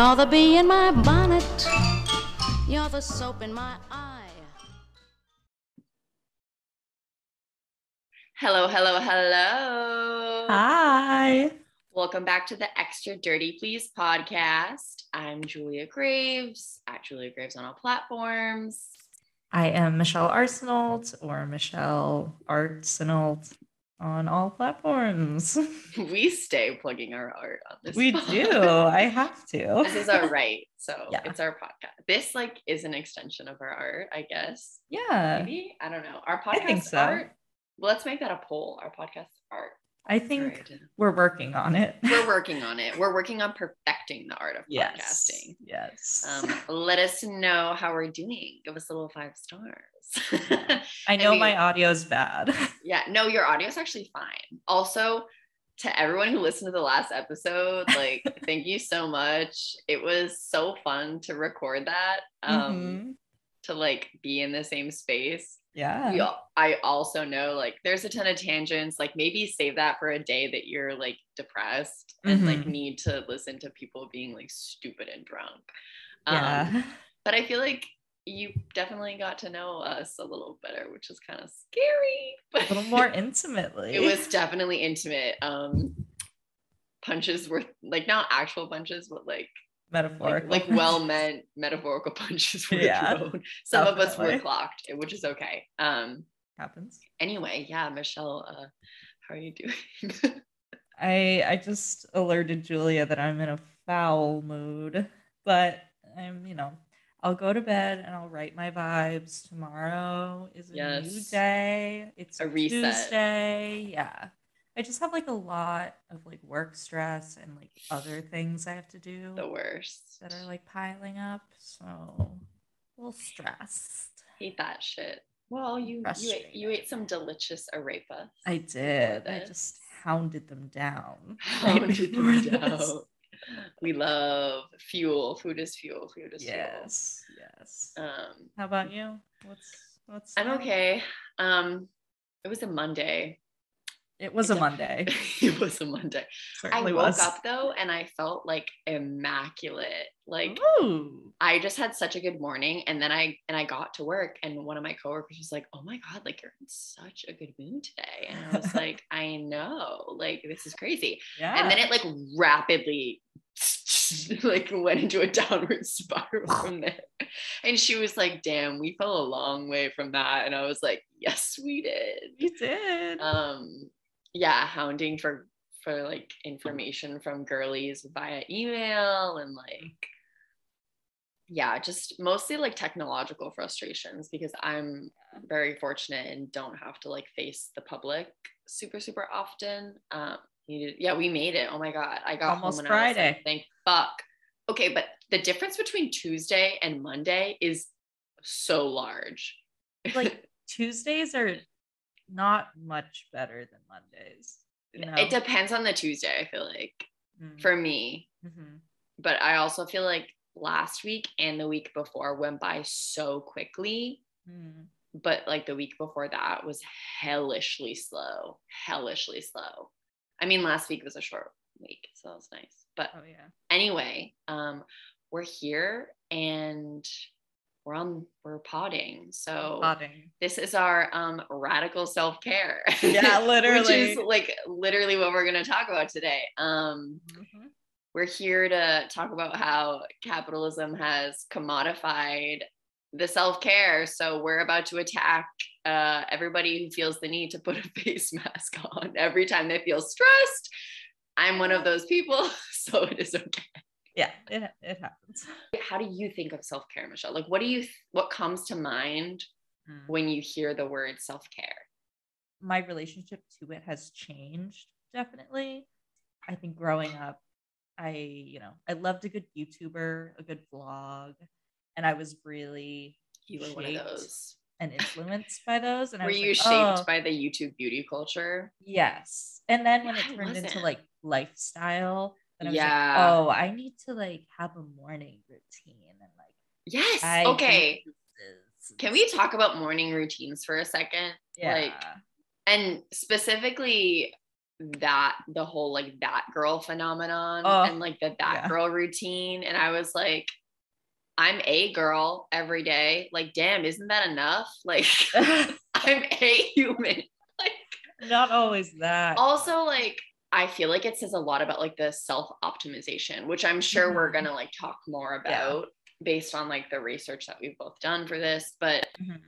You're the bee in my bonnet. You're the soap in my eye. Hello, hello, hello. Hi. Welcome back to the Extra Dirty Please podcast. I'm Julia Graves at Julia Graves on all platforms. I am Michelle Arsenault or Michelle Arsenault on all platforms. We stay plugging our art on this. we pod. do. I have to. This is our right. So Yeah. it's our podcast. This like is an extension of our art, I guess. Yeah. Maybe. I don't know. Our I podcast think so. art. Well, let's make that a poll. Our podcast art. I think Right. we're working on it. We're working on it. We're working on perfecting the art of yes. podcasting. Yes. Um, let us know how we're doing. Give us a little five stars. I know mean- my audio's bad. yeah, no, your audio is actually fine. Also, to everyone who listened to the last episode, like, thank you so much. It was so fun to record that, um, Mhm. to like be in the same space. Yeah. We I also know like there's a ton of tangents. Like maybe save that for a day that you're like depressed and like Mhm. need to listen to people being like stupid and drunk. Um, Yeah. but I feel like you definitely got to know us a little better, which is kind of scary. But a little more intimately. it was definitely intimate. Um, punches were like not actual punches, but like metaphorical. like, like well meant metaphorical punches were Yeah, thrown. Some of us were clocked, which is okay. Um, happens. anyway, yeah, Michelle, uh, how are you doing? I I just alerted Julia that I'm in a foul mood, but I'm, you know, I'll go to bed and I'll write my vibes. Tomorrow is a new day. It's A a, reset. Tuesday. Yeah. I just have like a lot of like work stress and like other things I have to do the worst. that are like piling up. So a little stressed. Hate that shit. Well, you you ate, you ate some delicious arepas. I did. I just hounded them down. Hounded them this. down. We love fuel. Food is fuel. Food is Yes. Yes. fuel. Um, How about you? What's what's I'm okay. Um, it was a Monday. It was a Monday. it was a Monday. I woke was. up though and I felt like immaculate. Like Ooh. I just had such a good morning and then I and I got to work and one of my coworkers was like, "Oh my god, like you're in such a good mood today." And I was like, "I know. Like this is crazy." Yeah. And then it like rapidly like went into a downward spiral from there. And she was like, "Damn, we fell a long way from that." And I was like, "Yes, we did." We did. um yeah hounding for for like information from girlies via email and like yeah just mostly like technological frustrations because i'm very fortunate and don't have to like face the public super super often. Um you- yeah we made it. Oh my god. I got Almost home and I like, Friday. thank fuck. Okay but the difference between tuesday and monday is so large. Like Tuesdays are not much better than Mondays. You know? it depends on the tuesday i feel like Mm, for me mhm. but I also feel like last week and the week before went by so quickly. Mm. But like the week before that was hellishly slow, hellishly slow. I mean, last week was a short week, so that was nice. But Oh yeah. anyway, um, we're here and we're on we're potting. So Potting. this is our um radical self-care. Yeah, literally. Which is like literally what we're gonna talk about today. Um Mhm. we're here to talk about how capitalism has commodified the self-care so we're about to attack uh, everybody who feels the need to put a face mask on every time they feel stressed i'm one of those people so it is okay Yeah, it it happens. how do you think of self-care michelle like what do you what comes to mind Mm. when you hear the word self-care my relationship to it has changed definitely. I think growing up, I, you know, I loved a good YouTuber, a good vlog, and I was really you were one of those and influenced by those. And I were was you like, shaped "Oh, by the youtube beauty culture Yes. And then when it I turned into wasn't. like lifestyle, then I was Yeah. like, oh, I need to like have a morning routine and like yes I okay can we talk about morning routines for a second Yeah. like and specifically that the whole like that girl phenomenon Oh, and like the that yeah. girl routine. And I was like, I'm a girl every day. Like, damn, isn't that enough? Like, I'm a human. Like, Not always that. also, like, I feel like it says a lot about like the self optimization, which I'm sure we're Mhm. gonna like talk more Yeah. about based on like the research that we've both done for this. But Mhm.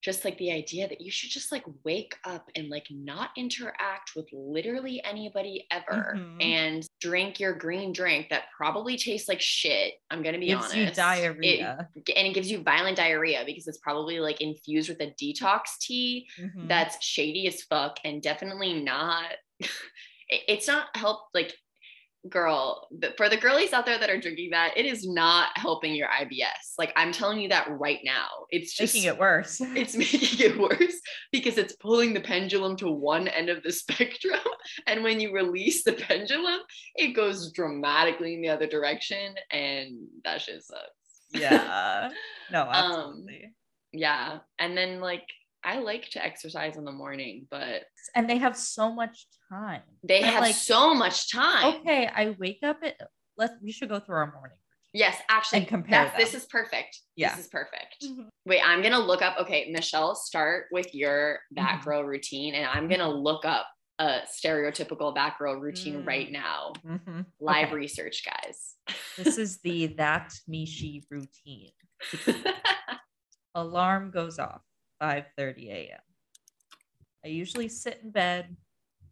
just like the idea that you should just like wake up and like not interact with literally anybody ever Mhm. and drink your green drink that probably tastes like shit. I'm gonna be Gives honest. you It- diarrhea. and it gives you violent diarrhea because it's probably like infused with a detox tea Mhm. that's shady as fuck and definitely not it- it's not help like girl for the girlies out there that are drinking that it is not helping your ibs like i'm telling you that right now it's just making it worse. it's making it worse because it's pulling the pendulum to one end of the spectrum and when you release the pendulum it goes dramatically in the other direction and that shit sucks yeah. No, Um, absolutely. yeah and then like i like to exercise in the morning but and they have so much time. they And, have like, so much time Okay, I wake up at let's we should go through our morning yes actually and compare this is perfect Yeah. this is perfect routine. wait i'm gonna look up okay michelle start with your that Mhm. girl routine and i'm gonna look up a stereotypical that girl routine Mm. right now Mhm. live Okay. research guys This is the that me she routine. Alarm goes off 5:30 a.m. I usually sit in bed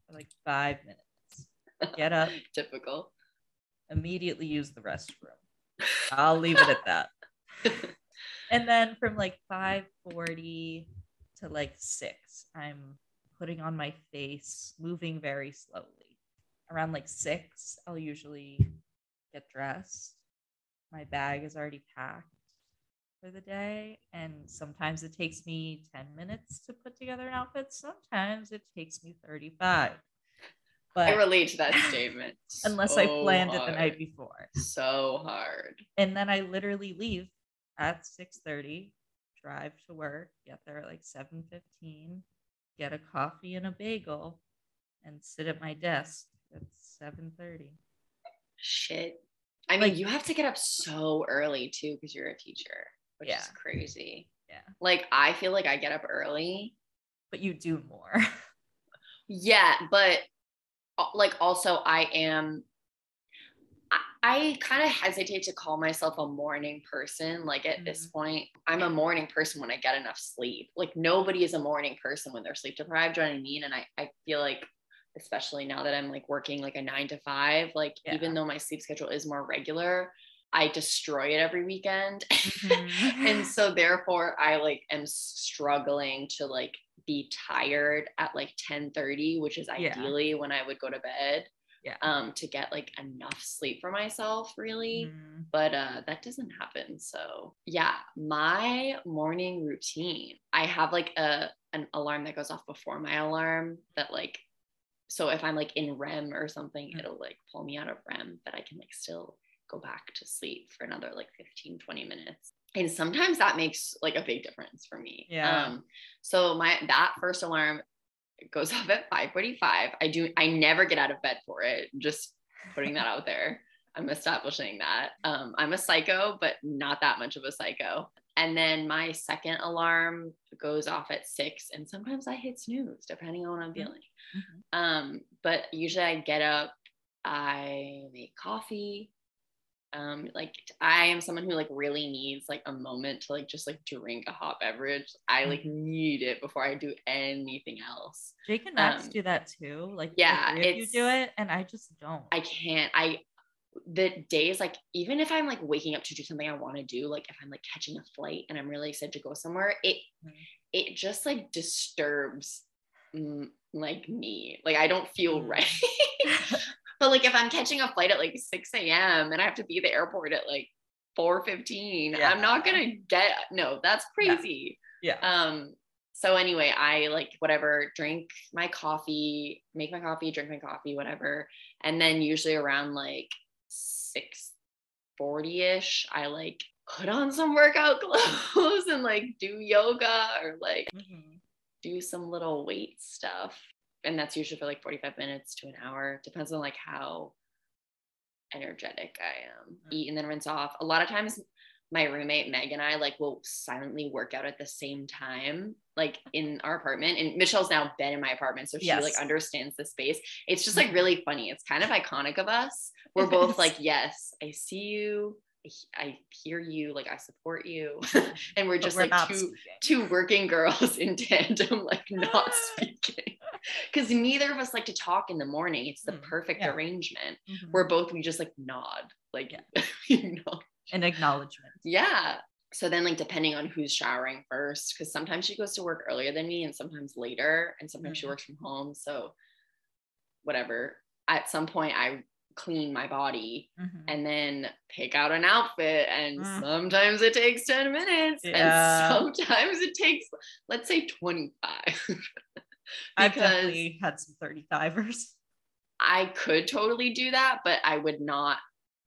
for like five minutes. Get up, typical immediately use the restroom. I'll leave it at that. And then from like 5:40 to like 6, I'm putting on my face, moving very slowly. Around like 6, I'll usually get dressed. My bag is already packed for the day, and sometimes it takes me 10 minutes to put together an outfit. Sometimes it takes me 35. i But relate to that statement unless I so planned it the night before. so hard and then I literally leave at 6:30, drive to work, get there at like 7:15, get a coffee and a bagel, and sit at my desk at 7:30. shit i mean Like- you have to get up so early too because you're a teacher which is Yeah. crazy Yeah. like i feel like i get up early But you do more. Yeah, but uh, like also I am I, I kind of hesitate to call myself a morning person. Like at this Mhm. point, I'm a morning person when I get enough sleep. Like nobody is a morning person when they're sleep deprived. Do you know what I mean? And I, I feel like especially now that I'm like working like a nine to five, like Yeah. even though my sleep schedule is more regular, I destroy it every weekend. Mhm. and so therefore I like am struggling to like be tired at like 10 30, which is Yeah. ideally when I would go to bed. Yeah. Um, to get like enough sleep for myself, really Mm, but uh that doesn't happen so yeah my morning routine i have like a an alarm that goes off before my alarm that like so if i'm like in rem or something Mm. it'll like pull me out of rem but i can like still go back to sleep for another like 15 20 minutes and sometimes that makes like a big difference for me Yeah. um so my that first alarm goes off at 5:45 i do i never get out of bed for it just putting that out there I'm establishing that. Um, I'm a psycho, but not that much of a psycho. And then my second alarm goes off at six, and sometimes I hit snooze depending on what I'm feeling. Mhm. Um, but usually I get up, I make coffee. Um, like I am someone who like really needs like a moment to like just like drink a hot beverage. I like need it before I do anything else. Jake and Max Um, do that too. Like yeah, the three of you do it, and I just don't. I can't. I the days like even if I'm like waking up to do something I want to do, like if I'm like catching a flight and I'm really excited to go somewhere, it Mhm. it just like disturbs mm, like me. Like I don't feel Mm. right. but like if I'm catching a flight at like 6 a.m. and I have to be at the airport at like 4:15, I'm not gonna get no, that's crazy. yeah. Um, so anyway, I like whatever, drink my coffee, make my coffee, drink my coffee, whatever. And then usually around like 640-ish, I like put on some workout clothes and like do yoga or like Mhm. do some little weight stuff. And that's usually for like 45 minutes to an hour. Depends on like how energetic I am. Mm. Eat and then rinse off. A lot of times my roommate Meg and I like will silently work out at the same time, like in our apartment. And Michelle's now been in my apartment, so she Yes. like understands the space. It's just like really funny. It's kind of iconic of us. We're both like, yes, I see you. I hear you. Like I support you. and we're just we're like two speaking. two working girls in tandem, like not speaking. Because neither of us like to talk in the morning. It's the Mm, perfect yeah. arrangement. Mhm. We're both we just like nod, like Yeah. you know. an acknowledgement. Yeah. So then, like, depending on who's showering first, because sometimes she goes to work earlier than me and sometimes later, and sometimes she Mhm. works from home. So, whatever. At some point, I clean my body Mhm. and then pick out an outfit. And Mm. sometimes it takes 10 minutes, Yeah. and sometimes it takes, let's say, 25. I've definitely had some 35ers. I could totally do that, but I would not.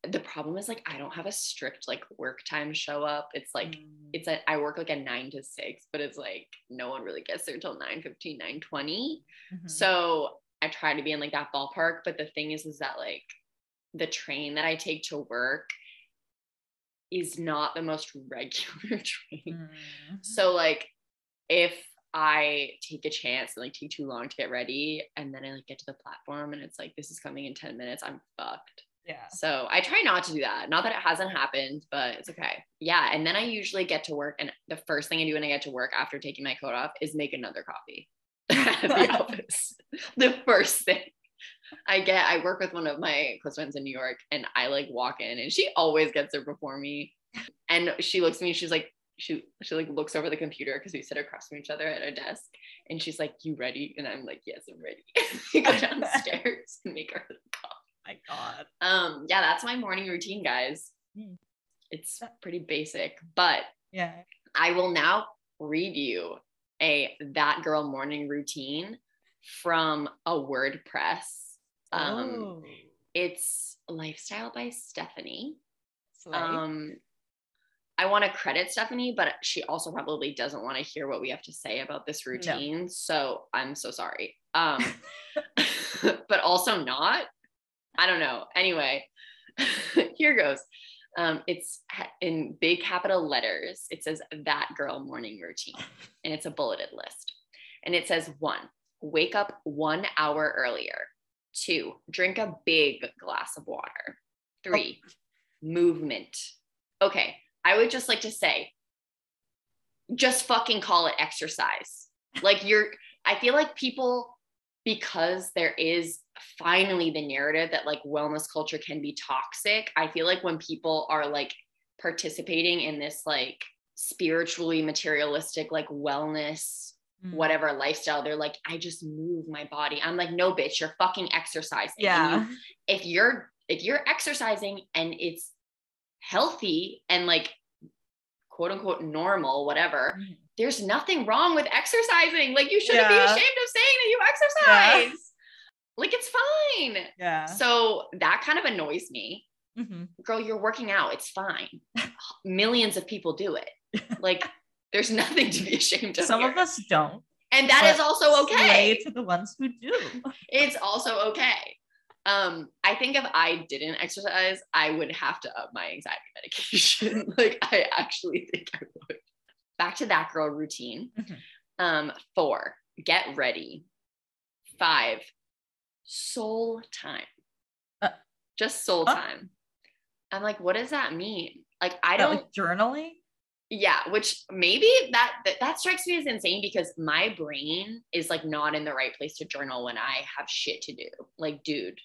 The problem is, like, I don't have a strict, like, work time show up. It's like, Mm. it's a I work like a nine to six, but it's like no one really gets there till 9 15, 9 20. Mhm. So I try to be in like that ballpark. But the thing is, is that like the train that I take to work is not the most regular train. Mhm. So like if I take a chance and like take too long to get ready and then I like get to the platform and it's like this is coming in 10 minutes, I'm fucked. yeah. So I try not to do that. Not that it hasn't happened, but it's okay. Yeah. And then I usually get to work. And the first thing I do when I get to work after taking my coat off is make another coffee at the office. The first thing I get, I work with one of my close friends in New York and I like walk in and she always gets there before me. And she looks at me, she's like, she she like looks over the computer because we sit across from each other at our desk and she's like, You ready? And I'm like, Yes, I'm ready. we go downstairs and make our coffee My God. um yeah that's my morning routine guys Hmm. it's pretty basic but Yeah. i will now read you a that girl morning routine from a wordpress um oh. it's lifestyle by stephanie um I want to credit Stephanie, but she also probably doesn't want to hear what we have to say about this routine. So I'm so sorry. Um, but also not. I don't know. Anyway, here goes. Um, it's in big capital letters. It says that girl morning routine, and it's a bulleted list. And it says one, wake up one hour earlier. Two, drink a big glass of water. Three, movement. Okay, I would just like to say, just fucking call it exercise. Like you're, I feel like people, because there is finally the narrative that like wellness culture can be toxic. I feel like when people are like participating in this like spiritually materialistic, like wellness, Mm. whatever lifestyle, they're like, I just move my body. I'm like, no, bitch, you're fucking exercising. And you Yeah. if you're if you're exercising and it's healthy and like quote unquote normal whatever Mhm. There's nothing wrong with exercising like you shouldn't be ashamed of saying that you Yeah. exercise like it's fine Yeah. so that kind of annoys me Mhm. girl you're working out it's fine millions of people do it like there's nothing to be ashamed of Some here. of us don't. and that is also okay to the ones who do. it's also okay. Um, I think if I didn't exercise, I would have to up my anxiety medication. like I actually think I would. Back to that girl routine. Mhm. Um, four, get ready. Five, soul time. Uh, Just soul huh? time. I'm like, what does that mean? Like, I don't like journaling. yeah which maybe that, that that strikes me as insane because my brain is like not in the right place to journal when i have shit to do like dude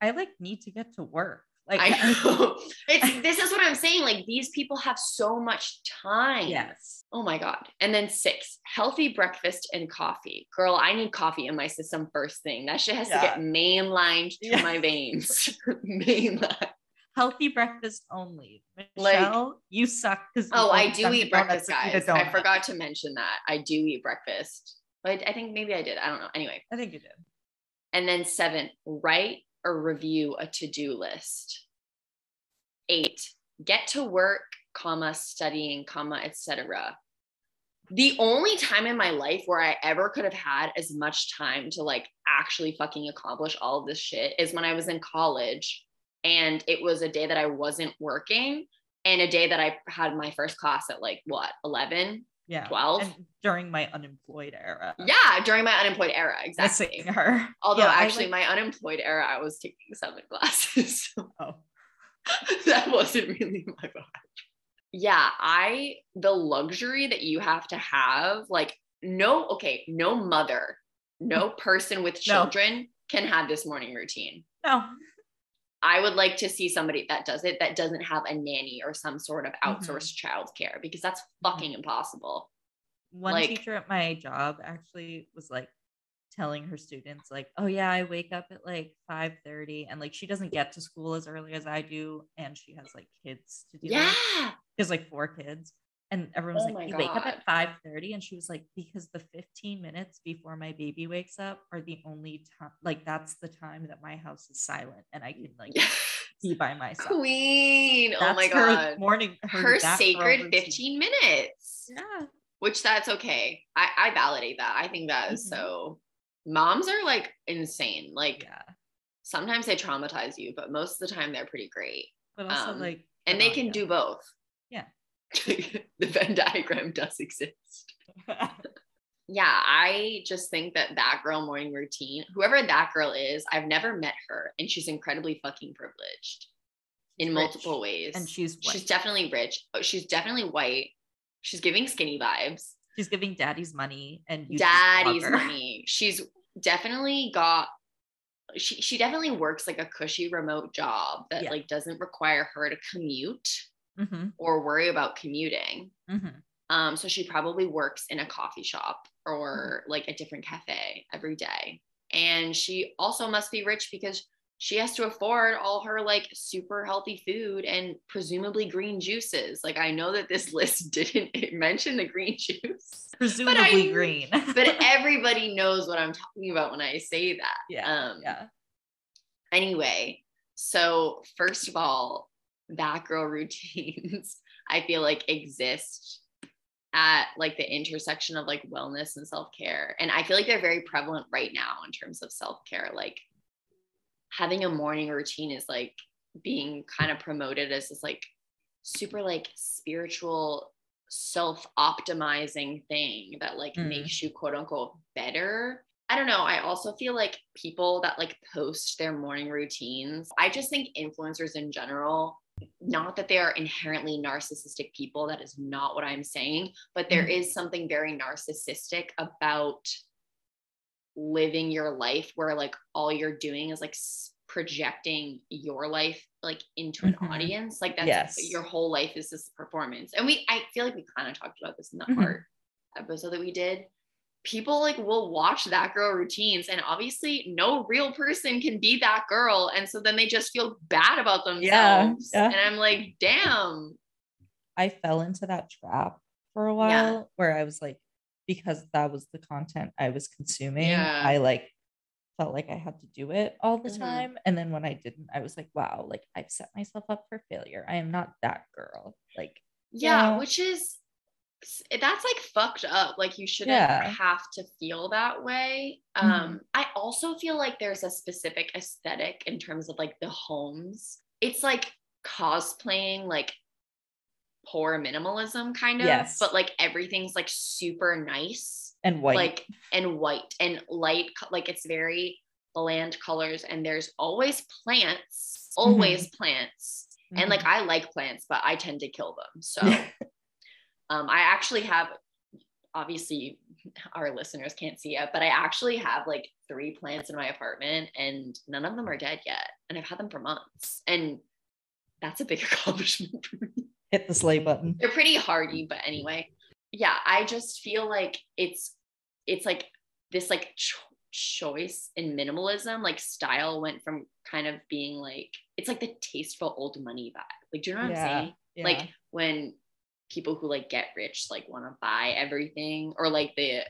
I like need to get to work. Like i know it's this is what i'm saying like these people have so much time yes. oh my god and then six healthy breakfast and coffee girl i need coffee in my system first thing that shit has Yeah. to get mainlined to Yeah. my veins mainline Healthy breakfast only. Like- Michelle, you suck because Oh, I do eat breakfast, guys. I forgot to mention that. I do eat breakfast. But I think maybe I did. I don't know. Anyway, I think you did. and then seven, write or review a to-do list. Eight, get to work, comma, studying, comma, etc. the only time in my life where I ever could have had as much time to like actually fucking accomplish all of this shit is when I was in college and it was a day that I wasn't working and a day that I had my first class at like what 11 Yeah. 12 And during my unemployed era. yeah during my unemployed era exactly Missing her. although Yeah, actually like- my unemployed era I was taking seven classes so Oh. that wasn't really my vibe. Yeah, I the luxury that you have to have, like, no, okay, no mother, no person with No. children can have this morning routine. No. I would like to see somebody that does it that doesn't have a nanny or some sort of Mm-hmm. outsourced childcare because that's fucking impossible. One Like- teacher at my job actually was like telling her students like, "Oh yeah, I wake up at like 5:30 and like she doesn't get to school as early as I do and she has like kids to deal Yeah. with. She has like four kids." And everyone was Oh like, "You wake up God. at 5:30?" and she was like, "Because the 15 minutes before my baby wakes up are the only time like that's the time that my house is silent and I can like be by myself." Queen. oh That's my her god. morning Her, girl sacred 15 minutes. Yeah. which that's okay. I, I validate that. I think that is Mhm. so. Moms are like insane. Like Yeah. sometimes they traumatize you, but most of the time they're pretty great. But also Um, like And they can do both. Yeah. the Venn diagram does exist. Yeah, I just think that that girl morning routine, whoever that girl is, I've never met her and she's incredibly fucking privileged in She's multiple ways. and she's she's definitely rich. Oh, She's definitely white. She's giving skinny vibes. She's giving daddy's money and daddy's money. She's definitely got she she definitely works like a cushy remote job that Yeah. like doesn't require her to commute Mhm, or worry about commuting. mhm. Um so she probably works in a coffee shop or Mm-hmm. like a different cafe every day. And she also must be rich because she has to afford all her like super healthy food and presumably green juices. Like I know that this list didn't mention the green juice Presumably green. but everybody knows what I'm talking about when I say that. yeah, Um, yeah. Anyway, so first of all, that girl routines, I feel like exist at like the intersection of like wellness and self care. And I feel like they're very prevalent right now in terms of self care. Like having a morning routine is like being kind of promoted as this like super like spiritual self optimizing thing that like Mm. makes you quote unquote better. I don't know. I also feel like people that like post their morning routines, I just think influencers in general, not that they are inherently narcissistic people, that is not what I'm saying, but there Mhm. is something very narcissistic about living your life where like all you're doing is like projecting your life like into an Mhm. audience like that's Yes. your whole life is this performance and we i feel like we kind of talked about this in the Mhm. art episode that we did people like will watch that girl routines and obviously no real person can be that girl and so then they just feel bad about themselves yeah. and i'm like damn I fell into that trap for a Yeah. while where I was like, because that was the content I was consuming, Yeah. I like felt like I had to do it all the Mhm. time. And then when I didn't, I was like, wow, like I've set myself up for failure. I am not that girl. Like, yeah, Yeah. which is that's like fucked up like you shouldn't Yeah. have to feel that way Mhm. um i also feel like there's a specific aesthetic in terms of like the homes it's like cosplaying like poor minimalism kind of Yes. but like everything's like super nice and white. like and white and light like it's very bland colors and there's always plants always plants and like Mhm. I like plants, but I tend to kill them. So um, I actually have obviously our listeners can't see it, but I actually have like three plants in my apartment and none of them are dead yet. And I've had them for months. And that's a big accomplishment for me. hit the sleigh button. They're pretty hardy, but anyway. Yeah, I just feel like it's it's like this like cho- choice in minimalism, like style went from kind of being like it's like the tasteful old money vibe. Like, do you know what I'm saying? yeah. Like when people who like get rich like want to buy everything or like the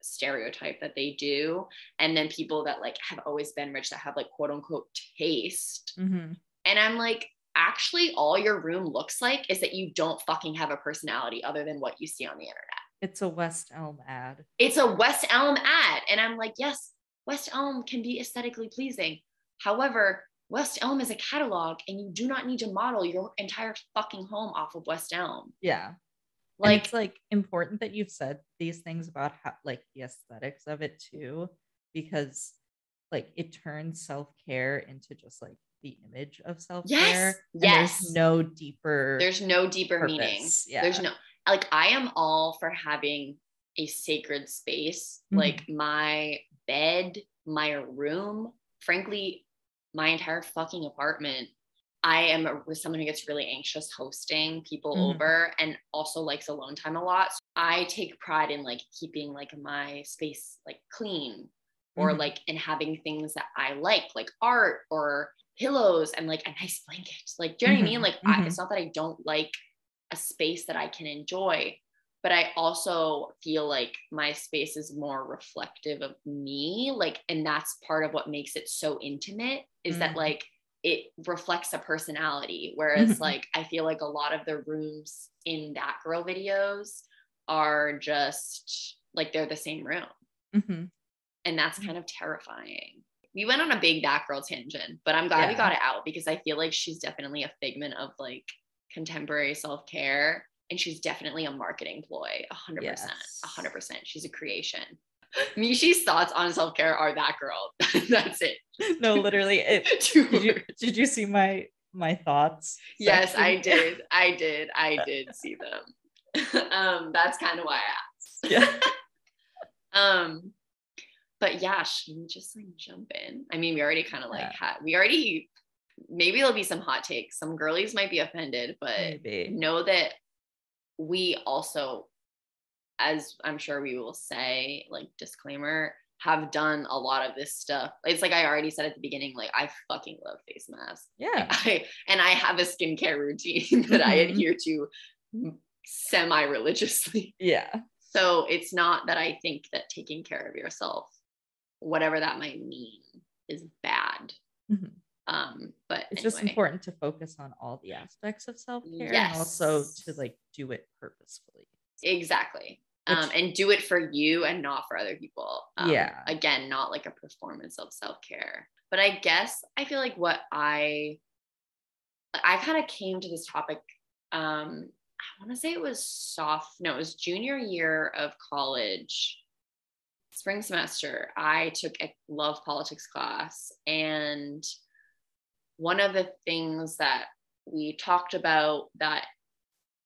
stereotype that they do and then people that like have always been rich that have like quote unquote taste Mhm. and I'm like, actually, all your room looks like is that you don't fucking have a personality other than what you see on the internet. It's a West Elm ad. It's a West Elm ad. And I'm like, yes, West Elm can be aesthetically pleasing. However, West Elm is a catalog and you do not need to model your entire fucking home off of West Elm. Yeah. Like, and it's like important that you've said these things about how like the aesthetics of it too, because like it turns self-care into just like the image of self-care. Yes, and yes. There's no deeper there's no deeper meaning. Yeah. There's no, like, I am all for having a sacred space, Mhm. like my bed, my room, frankly, my entire fucking apartment. I am with someone who gets really anxious hosting people Mhm. over and also likes alone time a lot. So I take pride in like keeping like my space like clean or Mhm. like in having things that I like, like art or pillows and like a nice blanket. Like, do you know what I mean? Mhm, Like, I, mhm. it's not that I don't like a space that I can enjoy, but I also feel like my space is more reflective of me. Like, and that's part of what makes it so intimate is that Mm. like it reflects a personality. Whereas, like, I feel like a lot of the rooms in that girl videos are just like they're the same room Mhm. and that's Mm. kind of terrifying. We went on a big that girl tangent, but I'm glad we got it out because I feel like she's definitely a figment of like contemporary self care, and she's definitely a marketing ploy. A hundred percent, Yes. a hundred percent. She's a creation. Mishi's thoughts on self care are that girl. That's it. No, literally. It, did you did you see my my thoughts? Yes, I did. I did. I did see them. um, that's kind of why I asked. Yeah. Um, but yeah, should we just like jump in? I mean, we already kind of like Yeah. had we already maybe there'll be some hot takes. Some girlies might be offended, but Maybe. know that we also, as I'm sure we will say, like disclaimer, have done a lot of this stuff. It's like I already said at the beginning, like I fucking love face masks. Yeah. I and I have a skincare routine that I Mhm. adhere to semi religiously. Yeah. So it's not that I think that taking care of yourself, whatever that might mean, is bad. Mhm. Um, but It's just important to focus on all the aspects of self-care and also to like do it purposefully. Exactly. Um, and do it for you and not for other people. Um, Yeah. Again, not like a performance of self care. But I guess I feel like what I, I kind of came to this topic. Um, I want to say it was soft. No, it was junior year of college, spring semester. I took a love politics class, and one of the things that we talked about that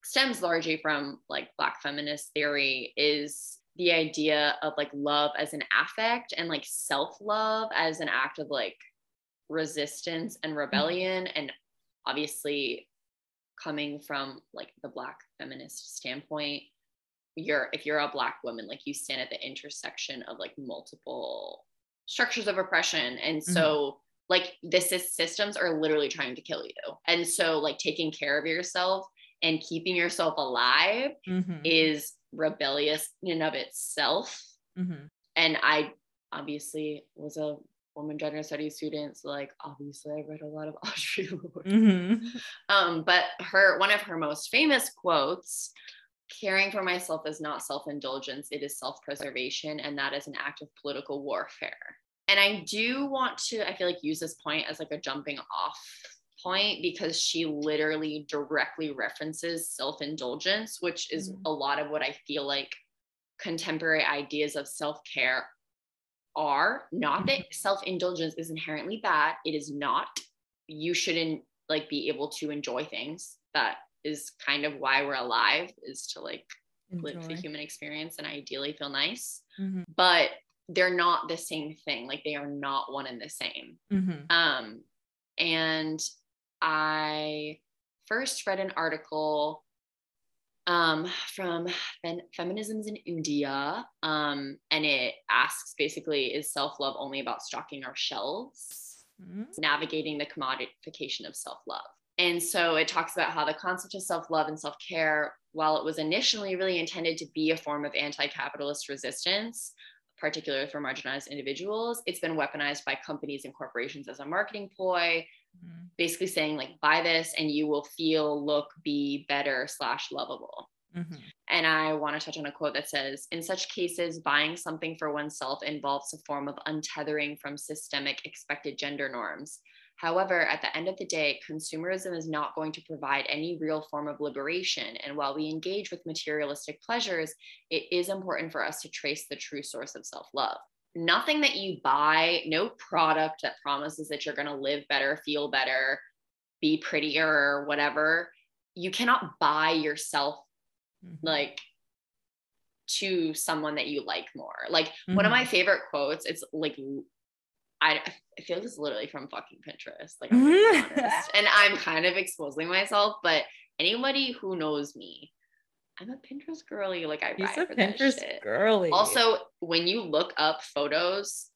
stems largely from like black feminist theory is the idea of like love as an affect and like self-love as an act of like resistance and mm-hmm. rebellion and obviously coming from like the black feminist standpoint you're if you're a black woman like you stand at the intersection of like multiple structures of oppression and mm-hmm. so like this is systems are literally trying to kill you and so like taking care of yourself and keeping yourself alive Mhm. is rebellious in and of itself Mhm. and i obviously was a woman gender studies student so like obviously i read a lot of audre lorde Mhm. um, but her one of her most famous quotes caring for myself is not self-indulgence it is self-preservation and that is an act of political warfare and i do want to i feel like use this point as like a jumping off point because she literally directly references self-indulgence which is Mhm. a lot of what i feel like contemporary ideas of self-care are not that Mhm. self-indulgence is inherently bad it is not you shouldn't like be able to enjoy things that is kind of why we're alive is to like live the human experience and ideally feel nice Mhm. but they're not the same thing like they are not one and the same Mhm. um and i first read an article um from Fem- feminisms in india um and it asks basically is self-love only about stocking our shelves Mhm. navigating the commodification of self love. And so it talks about how the concept of self love and self care, while it was initially really intended to be a form of anti capitalist resistance, particularly for marginalized individuals, it's been weaponized by companies and corporations as a marketing ploy, Mhm. basically saying, like, buy this and you will feel, look, be better slash lovable. Mhm. And I want to touch on a quote that says In such cases, buying something for oneself involves a form of untethering from systemic expected gender norms. However, at the end of the day, consumerism is not going to provide any real form of liberation. And while we engage with materialistic pleasures, it is important for us to trace the true source of self love. Nothing that you buy, no product that promises that you're going to live better, feel better, be prettier, or whatever. You cannot buy yourself Mhm. like to someone that you like more. Like one of Mhm. my favorite quotes, it's like I, I feel it's literally from fucking Pinterest. Like I'm honest. and I'm kind of exposing myself, but anybody who knows me, I'm a Pinterest girly. Like I ride a for that Pinterest shit. girly. Also, when you look up photos,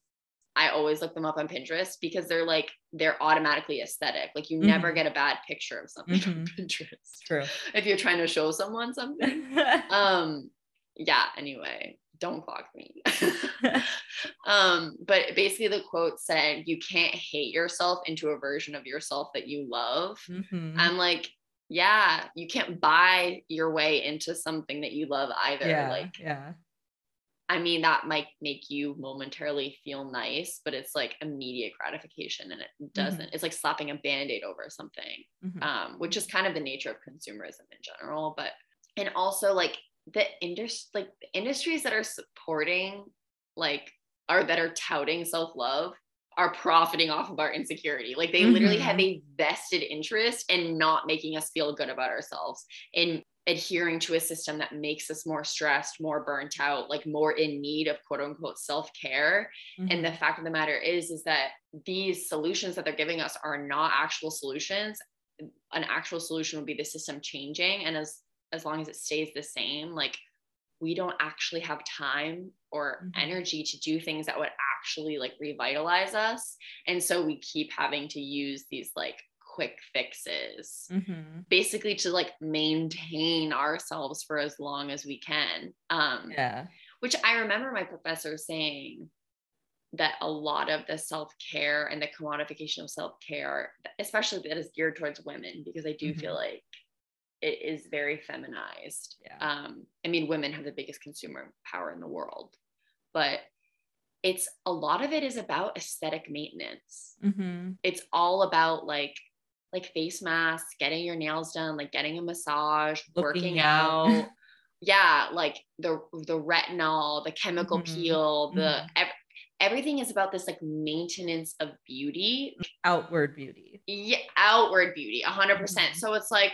I always look them up on Pinterest because they're like they're automatically aesthetic. Like you never Mhm. get a bad picture of something on Mhm. Pinterest true. if you're trying to show someone something. um, yeah. Anyway, don't clock me. um, but basically, the quote said, "You can't hate yourself into a version of yourself that you love." Mhm. I'm like, yeah, you can't buy your way into something that you love either. yeah, Like yeah. I mean, that might make you momentarily feel nice, but it's like immediate gratification and it doesn't. It's like slapping a band aid over something, Mhm. um, which is kind of the nature of consumerism in general. But, and also like the industry, like the industries that are supporting, like, or that are touting self love are profiting off of our insecurity. Like they literally have a vested interest in not making us feel good about ourselves, in adhering to a system that makes us more stressed, more burnt out, like more in need of quote unquote self care. And the Mhm. fact of the matter is, is that these solutions that they're giving us are not actual solutions. An actual solution would be the system changing, and as as long as it stays the same, like we don't actually have time or Mhm. energy to do things that would actually like revitalize us, and so we keep having to use these like quick fixes Mhm. basically to like maintain ourselves for as long as we can. Um, yeah. which I remember my professor saying that a lot of the self care and the commodification of self care, especially that is geared towards women, because I do feel like it is very feminized. Yeah. Um, I mean, women have the biggest consumer power in the world, but it's a lot of it is about aesthetic maintenance hmm it's all about like like face masks, getting your nails done, like getting a massage, Looking working out. yeah, like the the retinol, the chemical Mhm, peel, the mhm. ev- everything is about this like maintenance of beauty, Outward beauty. yeah, outward beauty, a hundred percent. Mhm. So it's like,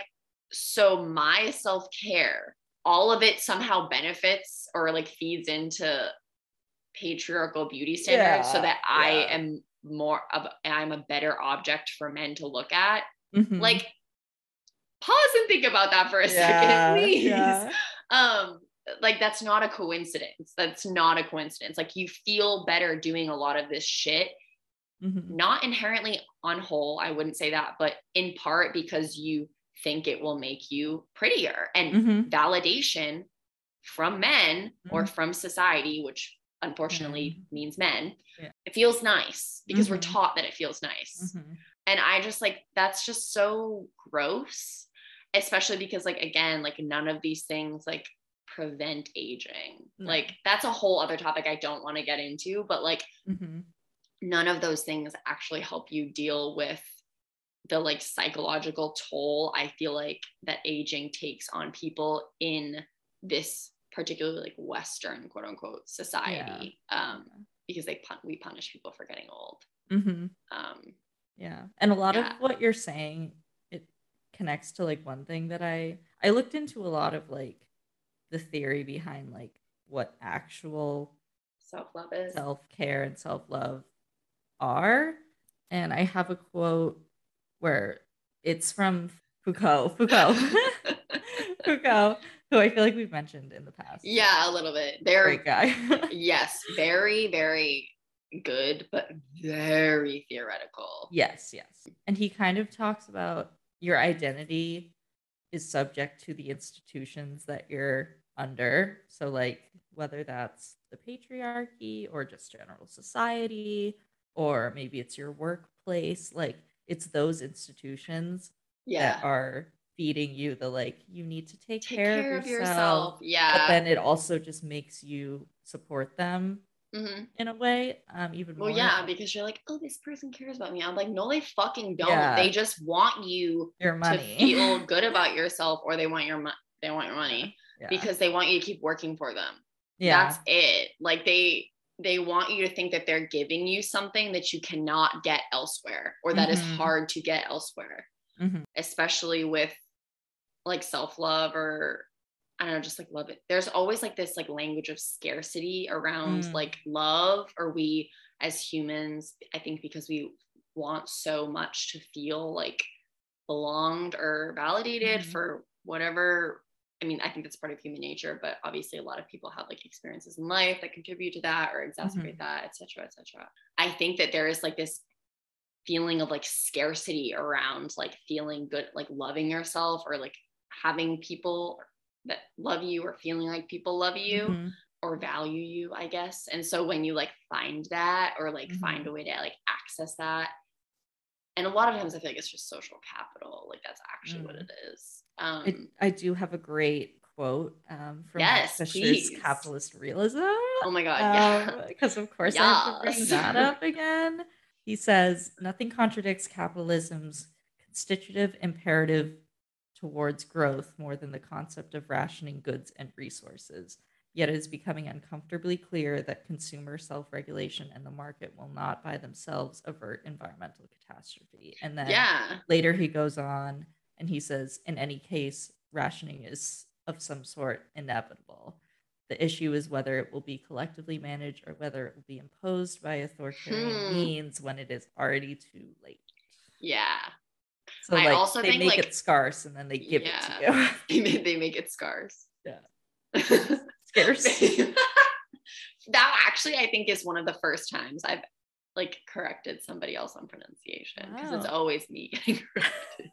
so my self care, all of it somehow benefits or like feeds into patriarchal beauty standards, so that I yeah. am more of I'm a better object for men to look at. Mhm. Like, pause and think about that for a Yeah, second, please. yeah. Um, like that's not a coincidence. That's not a coincidence. Like you feel better doing a lot of this shit Mhm. not inherently on whole i wouldn't say that but in part because you think it will make you prettier and Mhm. validation from men or Mhm. from society which unfortunately means men Yeah. it feels nice because we're Mhm. taught that it feels nice Mhm. and i just like that's just so gross especially because like again like none of these things like prevent aging No. like that's a whole other topic i don't want to get into but like Mhm. none of those things actually help you deal with the like psychological toll I feel like that aging takes on people in this particularly like Western quote unquote society. Um, because they pun- we punish people for getting old. Mhm. Um, Yeah. And a lot Yeah. of what you're saying it connects to like one thing that I I looked into a lot of like the theory behind like what actual self-love is. self-care and self-love are and I have a quote where it's from Foucault Foucault Foucault who I feel like we've mentioned in the past. yeah, a little bit. They're Great guy. yes, very, very good, but very theoretical. Yes, yes. And he kind of talks about your identity is subject to the institutions that you're under. So, like, whether that's the patriarchy or just general society, or maybe it's your workplace, like, it's those institutions Yeah. that are feeding you the like you need to take, Take care, care of yourself. yourself. But then it also just makes you support them hmm in a way, um, even more. Well, more. yeah, because you're like, oh, this person cares about me. I'm like, no, they fucking don't. Yeah. They just want you your money. to feel good about yourself, or they want your money. They want your money yeah. because they want you to keep working for them. yeah. That's it. Like they they want you to think that they're giving you something that you cannot get elsewhere, or that is Mhm. hard to get elsewhere, Mhm. especially with like self love or I don't know, just like love it. There's always like this like language of scarcity around Mm. like love, or we as humans, I think because we want so much to feel like belonged or validated Mhm. for whatever. I mean, I think that's part of human nature, but obviously a lot of people have like experiences in life that contribute to that or exacerbate that, et cetera, et cetera. I think that there is like this feeling of like scarcity around like feeling good, like loving yourself or like having people that love you or feeling like people love you Mhm. or value you, I guess. And so when you like find that or like Mhm. find a way to like access that, and a lot of times I feel like it's just social capital. Like that's actually what Mm. it is. Um, I, I do have a great quote um, from Yes, Fisher's. Capitalist Realism. oh my god, yeah. Because of course I have to bring that up again. He says nothing contradicts capitalism's constitutive imperative towards growth more than the concept of rationing goods and resources. Yet it is becoming uncomfortably clear that consumer self-regulation and the market will not by themselves avert environmental catastrophe. And then yeah. later he goes on and he says in any case rationing is of some sort inevitable the issue is whether it will be collectively managed or whether it will be imposed by authoritarian Hmm. means when it is already too late Yeah. so I like also they think, make like- it scarce and then they give Yeah. it to make, they make it scarce. Yeah. Scarce. that actually I think is one of the first times I've like corrected somebody else on pronunciation because it's always me getting corrected.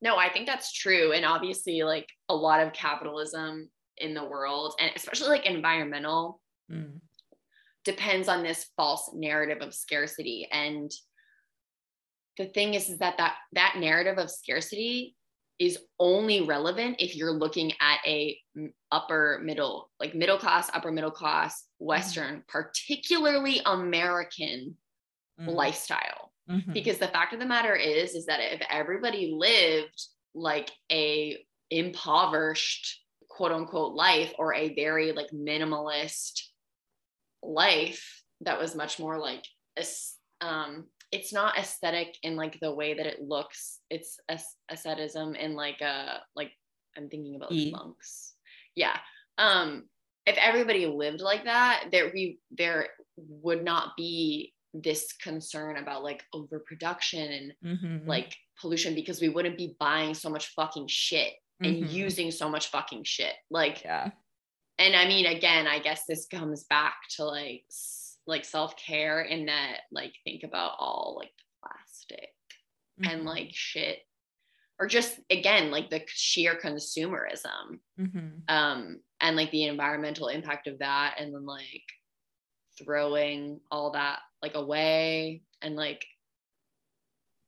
No, I think that's true. And obviously, like a lot of capitalism in the world, and especially like environmental, Mm, depends on this false narrative of scarcity and the thing is, is that that that narrative of scarcity is only relevant if you're looking at a upper middle like middle class upper middle class western particularly american mm, lifestyle mhm. because the fact of the matter is is that if everybody lived like a impoverished quote unquote life or a very like minimalist life that was much more like um it's not aesthetic in like the way that it looks. It's as- asceticism in like a like i'm thinking about like monks. Yeah. Um if everybody lived like that there we there would not be this concern about like overproduction and Mhm. like pollution because we wouldn't be buying so much fucking shit and Mhm. using so much fucking shit like yeah and i mean again i guess this comes back to like like self-care in that like think about all like the plastic and Mhm. like shit or just again like the sheer consumerism Mhm. um and like the environmental impact of that and then like throwing all that like away and like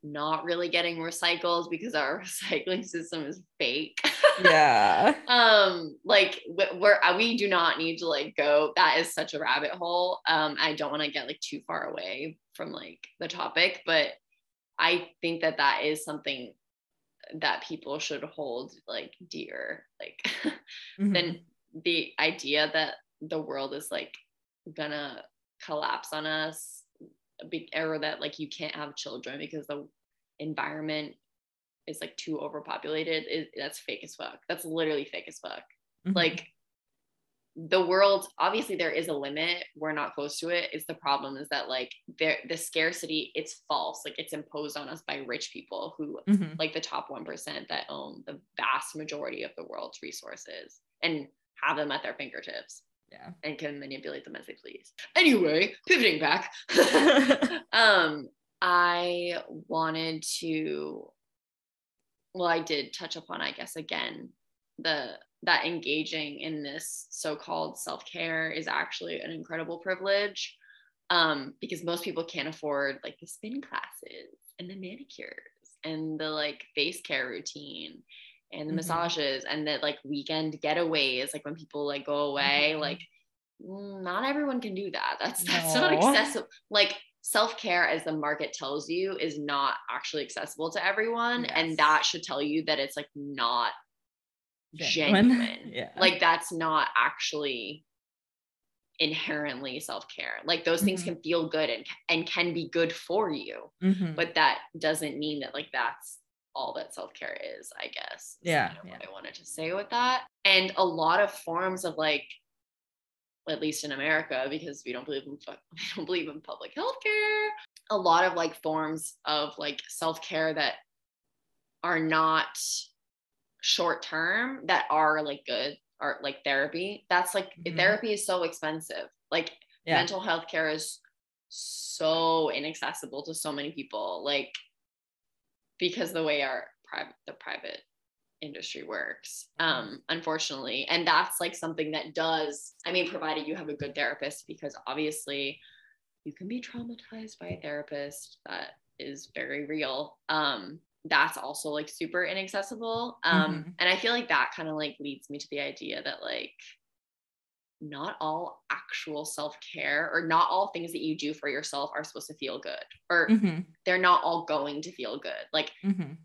not really getting recycled because our recycling system is fake. Yeah. Um like where uh, we do not need to like go that is such a rabbit hole. Um i don't want to get like too far away from like the topic but i think that that is something that people should hold like dear like Mhm. then the idea that the world is like gonna collapse on us be- or that like you can't have children because the environment is like too overpopulated is that's fake as fuck. That's literally fake as fuck. Mhm. like the world obviously there is a limit. We're not close to it. It's the problem is that like there the scarcity it's false. Like it's imposed on us by rich people who Mhm. like the top 1% that own the vast majority of the world's resources and have them at their fingertips yeah and can manipulate them as they please. Anyway, pivoting back. um I wanted to well I did touch upon I guess again the that engaging in this so-called self-care is actually an incredible privilege um because most people can't afford like the spin classes and the manicures and the like face care routine and the Mhm. massages and the like weekend getaways like when people like go away Mhm. like mm, not everyone can do that that's that's not accessible like self-care as the market tells you is not actually accessible to everyone Yes. and that should tell you that it's like not Genuine. genuine. Yeah. Like that's not actually inherently self-care. Like those things Mhm. can feel good and and can be good for you, Mhm. but that doesn't mean that like that's all that self-care is, I guess. Yeah, kind of yeah. What I wanted to say with that. And a lot of forms of like at least in America, because we don't believe in we don't believe in public health care. A lot of like forms of like self-care that are not short term that are like good or like therapy. That's like Mhm. therapy is so expensive. Like Yeah. mental health care is so inaccessible to so many people. Like because the way our private the private industry works um unfortunately. And that's like something that does i mean provided you have a good therapist because obviously you can be traumatized by a therapist that is very real. Um that's also like super inaccessible. Um Mhm. and i feel like that kind of like leads me to the idea that like not all actual self-care or not all things that you do for yourself are supposed to feel good or Mhm. they're not all going to feel good like Mhm.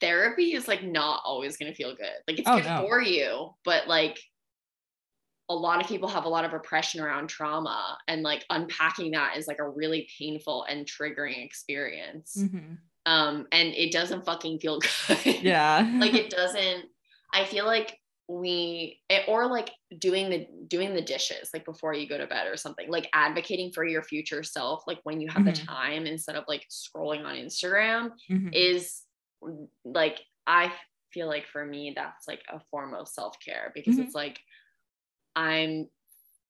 therapy is like not always going to feel good. Like it's Oh, good no. for you, but like a lot of people have a lot of repression around trauma and like unpacking that is like a really painful and triggering experience. Mhm. Um and it doesn't fucking feel good. Yeah. like it doesn't I feel like we or like doing the doing the dishes like before you go to bed or something like advocating for your future self like when you have the Mhm. time instead of like scrolling on Instagram Mhm. is like I feel like for me that's like a form of self-care because Mhm. it's like I'm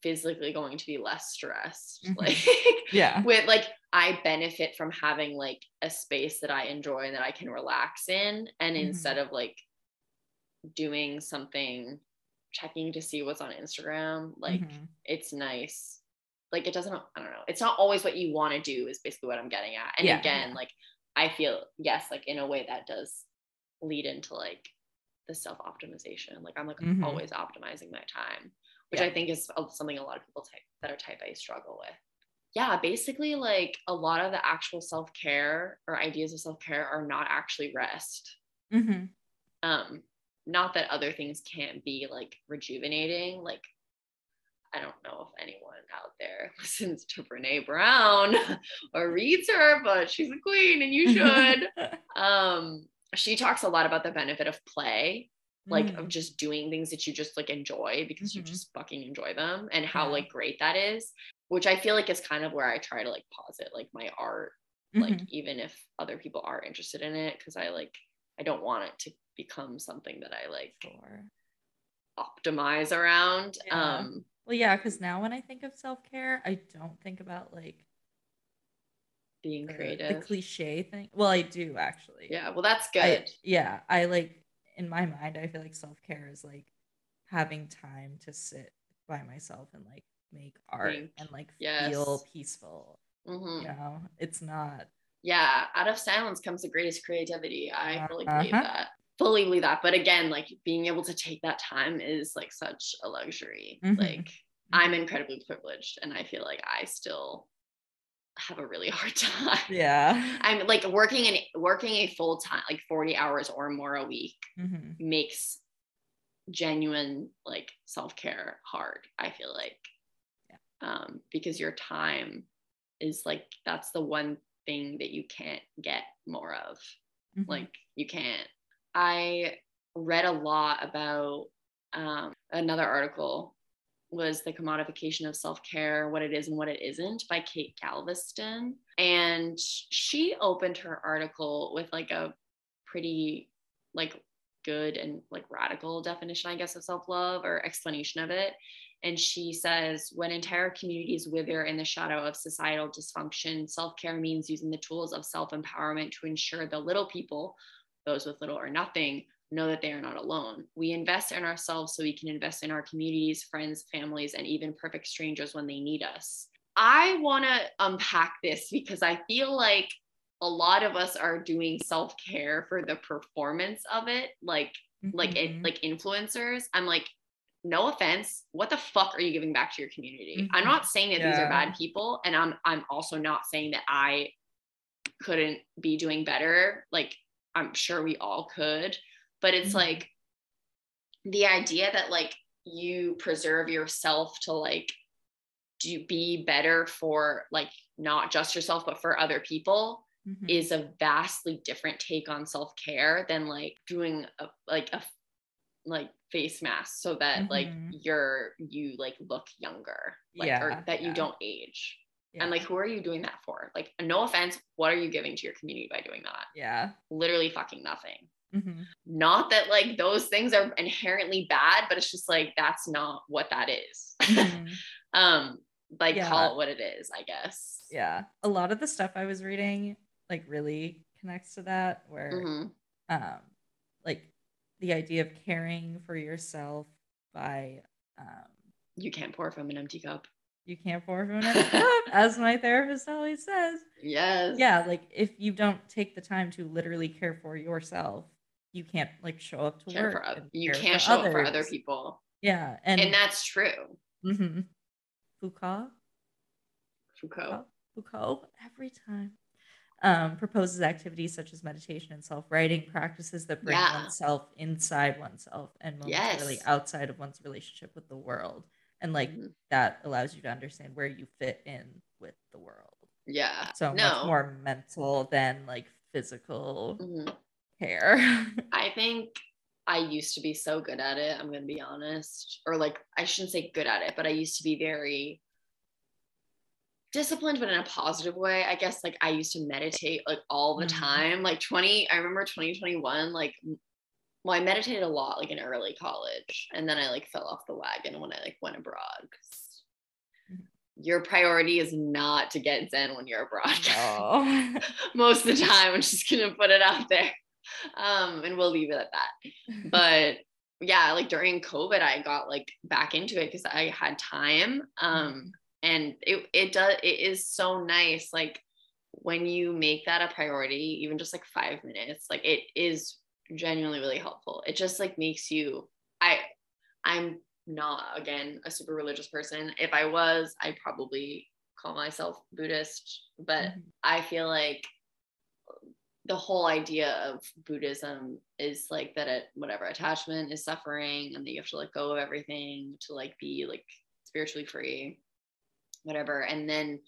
physically going to be less stressed Mhm. like yeah. with like I benefit from having like a space that I enjoy and that I can relax in and Mhm. instead of like doing something checking to see what's on Instagram like Mhm. it's nice like it doesn't i don't know it's not always what you want to do is basically what i'm getting at and Yeah, again yeah. like i feel yes like in a way that does lead into like the self optimization like i'm like Mhm. always optimizing my time which Yeah. i think is something a lot of people type that are type a struggle with yeah basically like a lot of the actual self-care or ideas of self-care are not actually rest Mhm. um not that other things can't be like rejuvenating like i don't know if anyone out there listens to brene brown or reads her but she's a queen and you should um she talks a lot about the benefit of play like of Mm. just doing things that you just like enjoy because you Mhm. just fucking enjoy them and how Yeah. like great that is which i feel like is kind of where i try to like posit like my art like Mhm. even if other people are interested in it because i like i don't want it to become something that i like Sure. optimize around Yeah. um Well, yeah, because now when I think of self care, I don't think about like being the, the cliche thing. Well, I do actually. yeah well that's I- good yeah, I like in my mind, I feel like self care is like having time to sit by myself and like make art Think. and like Yes. feel peaceful. Mhm. You know, it's not. yeah out of silence comes the greatest creativity i fully believe Uh-huh. that fully believe that but again like being able to take that time is like such a luxury Mhm. like i'm incredibly privileged and i feel like i still have a really hard time Yeah. i'm like working in working a full time like 40 hours or more a week Mhm. makes genuine like self-care hard i feel like Yeah. um because your time is like that's the one thing that you can't get more of Mhm. like you can't i read a lot about um, another article was the commodification of self-care what it is and what it isn't by kate galveston. And she opened her article with like a pretty like good and like radical definition i guess of self-love or explanation of it. And she says when entire communities wither in the shadow of societal dysfunction self-care means using the tools of self-empowerment to ensure the little people those with little or nothing know that they are not alone. We invest in ourselves so we can invest in our communities friends families and even perfect strangers when they need us. I want to unpack this because i feel like a lot of us are doing self-care for the performance of it like like it Mhm. like influencers. I'm like no offense what the fuck are you giving back to your community? I'm Mhm. not saying that these are bad people and i'm i'm also not saying that i couldn't be doing better like i'm sure we all could but it's Mhm. like the idea that like you preserve yourself to like do be better for like not just yourself but for other people Mhm. is a vastly different take on self-care than like doing a like a like face mask so that like Mhm. you're you like look younger like Yeah, or that you don't age yeah. and like who are you doing that for like no offense what are you giving to your community by doing that yeah. literally fucking nothing Mhm. not that like those things are inherently bad but it's just like that's not what that is Mhm. um like Yeah. call it what it is i guess yeah. A lot of the stuff I was reading like really connects to that where Mhm. um like the idea of caring for yourself by um you can't pour from an empty cup you can't pour from an empty cup, as my therapist always says. yes Yeah, like if you don't take the time to literally care for yourself, you can't like show up to care work. for you can't show up for other people Yeah, and, and, that's true mhm. Foucault, foucault Foucault, every time. Um, proposes activities such as meditation and self-writing practices that bring Yeah. oneself inside oneself and momentarily Yes. outside of one's relationship with the world. And like Mhm. that allows you to understand where you fit in with the world. yeah So no much more mental than like physical Mhm. care. i think i used to be so good at it i'm gonna be honest or like i shouldn't say good at it but i used to be very disciplined but in a positive way i guess like i used to meditate like all the Mm. time like 20 i remember 2021 like well i meditated a lot like in early college and then i like fell off the wagon when i like went abroad Mhm. your priority is not to get zen when you're abroad no. most of the time i'm just gonna put it out there um and we'll leave it at that but yeah like during covid i got like back into it because i had time um and it it does it is so nice like when you make that a priority even just like five minutes like it is genuinely really helpful. It just like makes you i i'm not again a super religious person. If i was i probably call myself buddhist but Mhm. i feel like the whole idea of buddhism is like that it whatever attachment is suffering and that you have to let go of everything to like be like spiritually free whatever. And then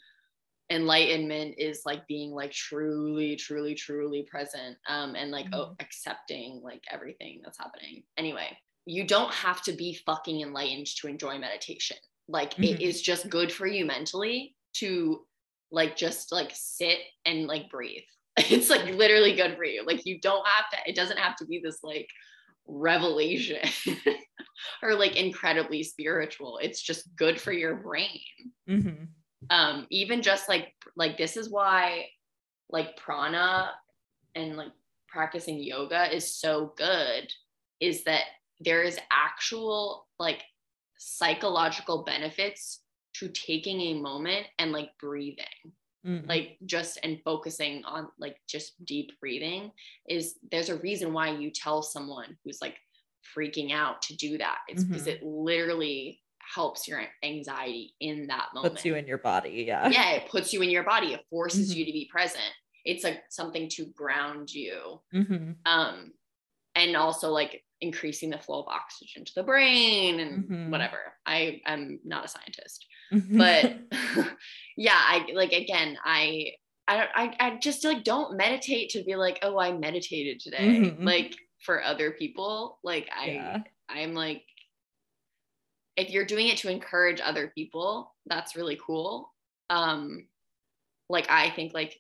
enlightenment is like being like truly truly truly present um and like oh, Mhm. accepting like everything that's happening anyway you don't have to be fucking enlightened to enjoy meditation like it Mhm. is just good for you mentally to like just like sit and like breathe it's like literally good for you like you don't have to it doesn't have to be this like revelation or like incredibly spiritual it's just good for your brain Mhm. Um even just like like this is why like prana and like practicing yoga is so good is that there is actual like psychological benefits to taking a moment and like breathing Mhm. like just and focusing on like just deep breathing is there's a reason why you tell someone who's like freaking out to do that it's because Mhm. it literally helps your anxiety in that moment puts you in your body. Yeah. yeah it puts you in your body it forces Mhm. you to be present it's like something to ground you Mhm. um and also like increasing the flow of oxygen to the brain and Mhm. whatever i am not a scientist Mhm. but yeah i like again i I, don't- I I just like don't meditate to be like oh I meditated today Mhm. like for other people like I Yeah. I'm like if you're doing it to encourage other people that's really cool. Um like I think like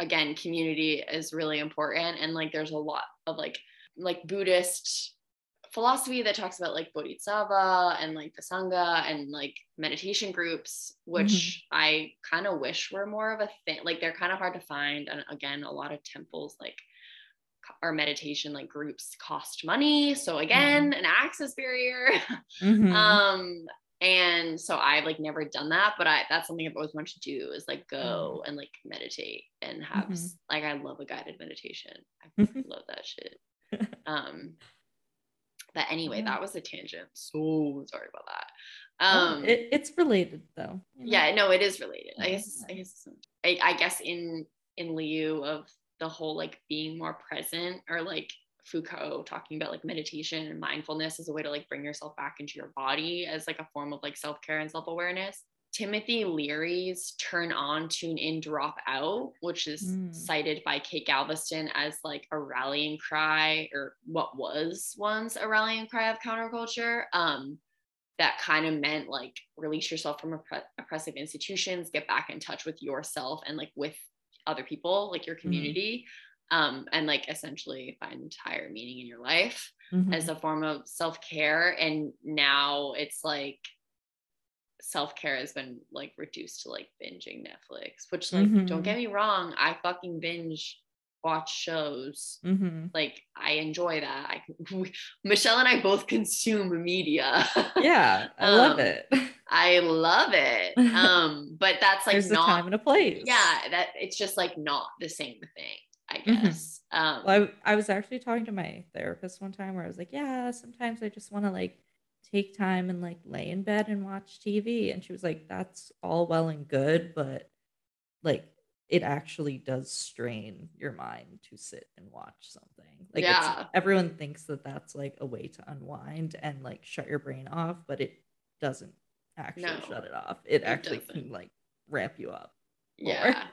again community is really important and like there's a lot of like like Buddhist philosophy that talks about like bodhisattva and like the sangha and like meditation groups which i kind of wish were more of a thing like they're kind of hard to find and again a lot of temples like or meditation like groups cost money so again an access barrier Mhm. um and so I've like never done that, but I that's something I've always wanted to do is like go and like meditate and have Mhm. like I love a guided meditation. I love that shit. Um but anyway, that was a tangent. So sorry about that. Oh, Um it, it's related though. yeah, no, it is related. I guess I guess I, I guess in in lieu of the whole like being more present or like Foucault talking about like meditation and mindfulness as a way to like bring yourself back into your body as like a form of like self-care and self-awareness. Timothy Leary's turn on, tune in, drop out, which is Mm. cited by Kate Galveston as like a rallying cry or what was once a rallying cry of counterculture. Um, that kind of meant like release yourself from oppre- oppressive institutions, get back in touch with yourself and like with other people, like your community, um, and like essentially find higher meaning in your life Mhm. as a form of self-care and now it's like self-care has been like reduced to like binging netflix which like don't Mhm. get me wrong i fucking binge watch shows Mhm. like i enjoy that i michelle and i both consume media Yeah, I love Um, it. i love it um but that's like There's a not time and a place. yeah that it's just like not the same thing i Mhm. guess um Well, I, I was actually talking to my therapist one time where I was like, yeah, sometimes I just want to like take time and like lay in bed and watch TV. And she was like, that's all well and good, but like it actually does strain your mind to sit and watch something. Like, it's- Yeah. everyone thinks that that's like a way to unwind and like shut your brain off, but it doesn't actually No, shut it off. It, it actually doesn't. can like ramp you up. more. yeah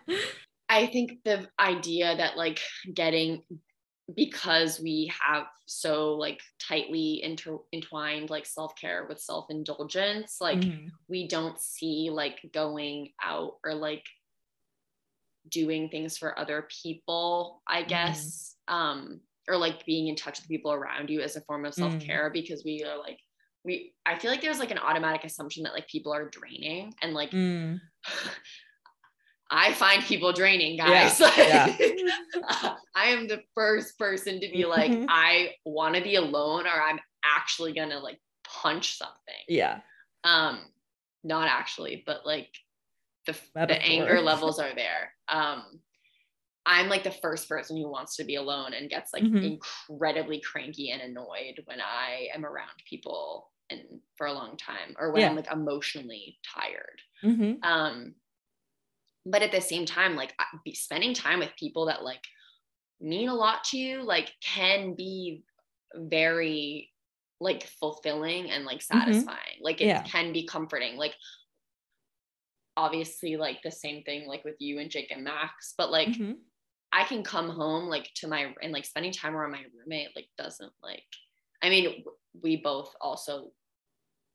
I think the idea that like getting because we have so like tightly inter- entwined like self-care with self-indulgence like Mhm. we don't see like going out or like doing things for other people i guess um or like being in touch with people around you as a form of self-care because we are like we i feel like there's like an automatic assumption that like people are draining and like Mm. I find people draining, Yeah, guys. Like, yeah. I am the first person to be like, Mhm. I want to be alone, or I'm actually gonna like punch something. Yeah. Um, not actually, but like the the anger levels are there. Um, I'm like the first person who wants to be alone and gets like Mhm. incredibly cranky and annoyed when I am around people and for a long time, or when Yeah. I'm like emotionally tired hmm um but at the same time like spending time with people that like mean a lot to you like can be very like fulfilling and like satisfying like it Yeah. can be comforting like obviously like the same thing like with you and Jake and Max but like Mhm. I can come home like to my and like spending time around my roommate like doesn't like I mean we both also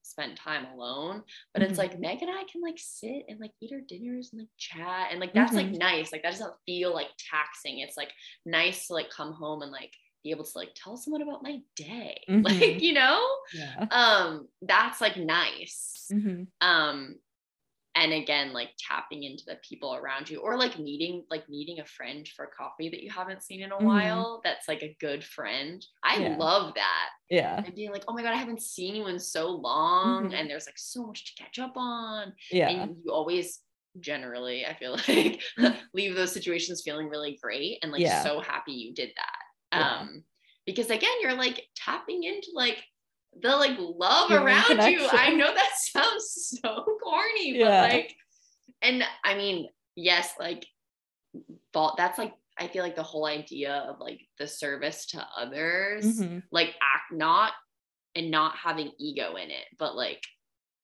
spend time alone but Mhm. it's like Meg and I can like sit and like eat our dinners and like chat and like that's like Mhm. nice like that doesn't feel like taxing it's like nice to like come home and like be able to like tell someone about my day like Mhm. you know Yeah. um that's like nice Mhm. um and again like tapping into the people around you or like meeting like meeting a friend for coffee that you haven't seen in a Mhm. while that's like a good friend i Yeah. love that Yeah. and being like oh my god i haven't seen you in so long Mhm. and there's like so much to catch up on Yeah. and you always generally i feel like leave those situations feeling really great and like Yeah. so happy you did that Yeah. um because again you're like tapping into like the like love Human around you i know that sounds so corny Yeah. but like and i mean yes like but that's like i feel like the whole idea of like the service to others Mhm. like act not and not having ego in it but like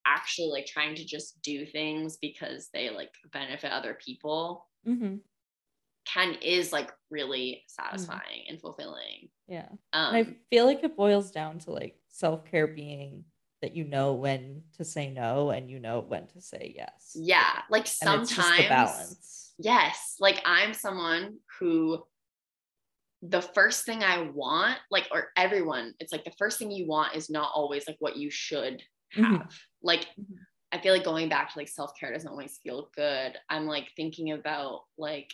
actually like trying to just do things because they like benefit other people Mhm. can is like really satisfying and fulfilling Yeah. um And I feel like it boils down to like self care being that you know when to say no and you know when to say yes. yeah like And it's just sometimes balance. yes like i'm someone who the first thing i want like or everyone it's like the first thing you want is not always like what you should have Mhm. like i feel like going back to like self-care doesn't always feel good i'm like thinking about like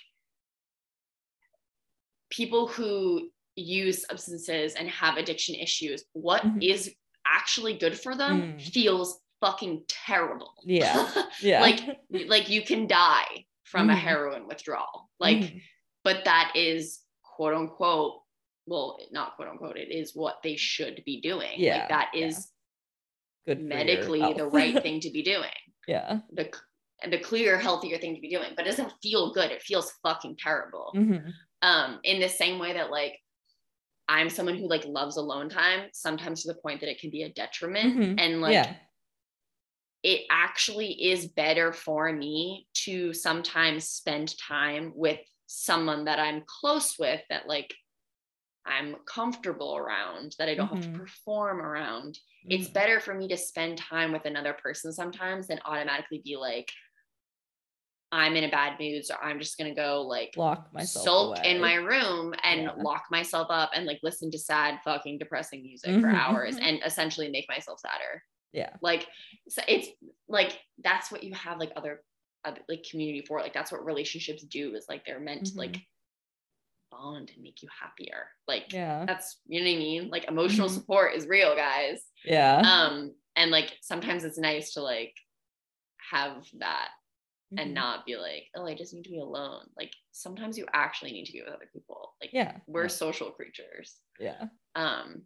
people who use substances and have addiction issues What is Mhm. actually good for them Mm. feels fucking terrible. Yeah. Yeah. like like you can die from a Mhm. heroin withdrawal. Like Mhm. but that is quote unquote well not quote unquote it is what they should be doing Yeah, like that yeah. good medically the right thing to be doing yeah. the and the clear healthier thing to be doing but it doesn't feel good it feels fucking terrible Mhm. um in the same way that like i'm someone who like loves alone time sometimes to the point that it can be a detriment Mhm. and like yeah. it actually is better for me to sometimes spend time with someone that I'm close with that like I'm comfortable around that I don't have Mhm. to perform around. It's Mhm. better for me to spend time with another person sometimes than automatically be like I'm in a bad mood so I'm just going to go like lock myself sulk away. in my room and Yeah. lock myself up and like listen to sad fucking depressing music for Mhm. hours and essentially make myself sadder yeah. like so it's like that's what you have like other, other like community for like that's what relationships do is like they're meant to like bond and make you happier like Yeah. that's you know what i mean like emotional Mhm. support is real guys Yeah. um and like sometimes it's nice to like have that and Mhm. not be like oh i just need to be alone like sometimes you actually need to be with other people like Yeah. we're yeah. social creatures Yeah. um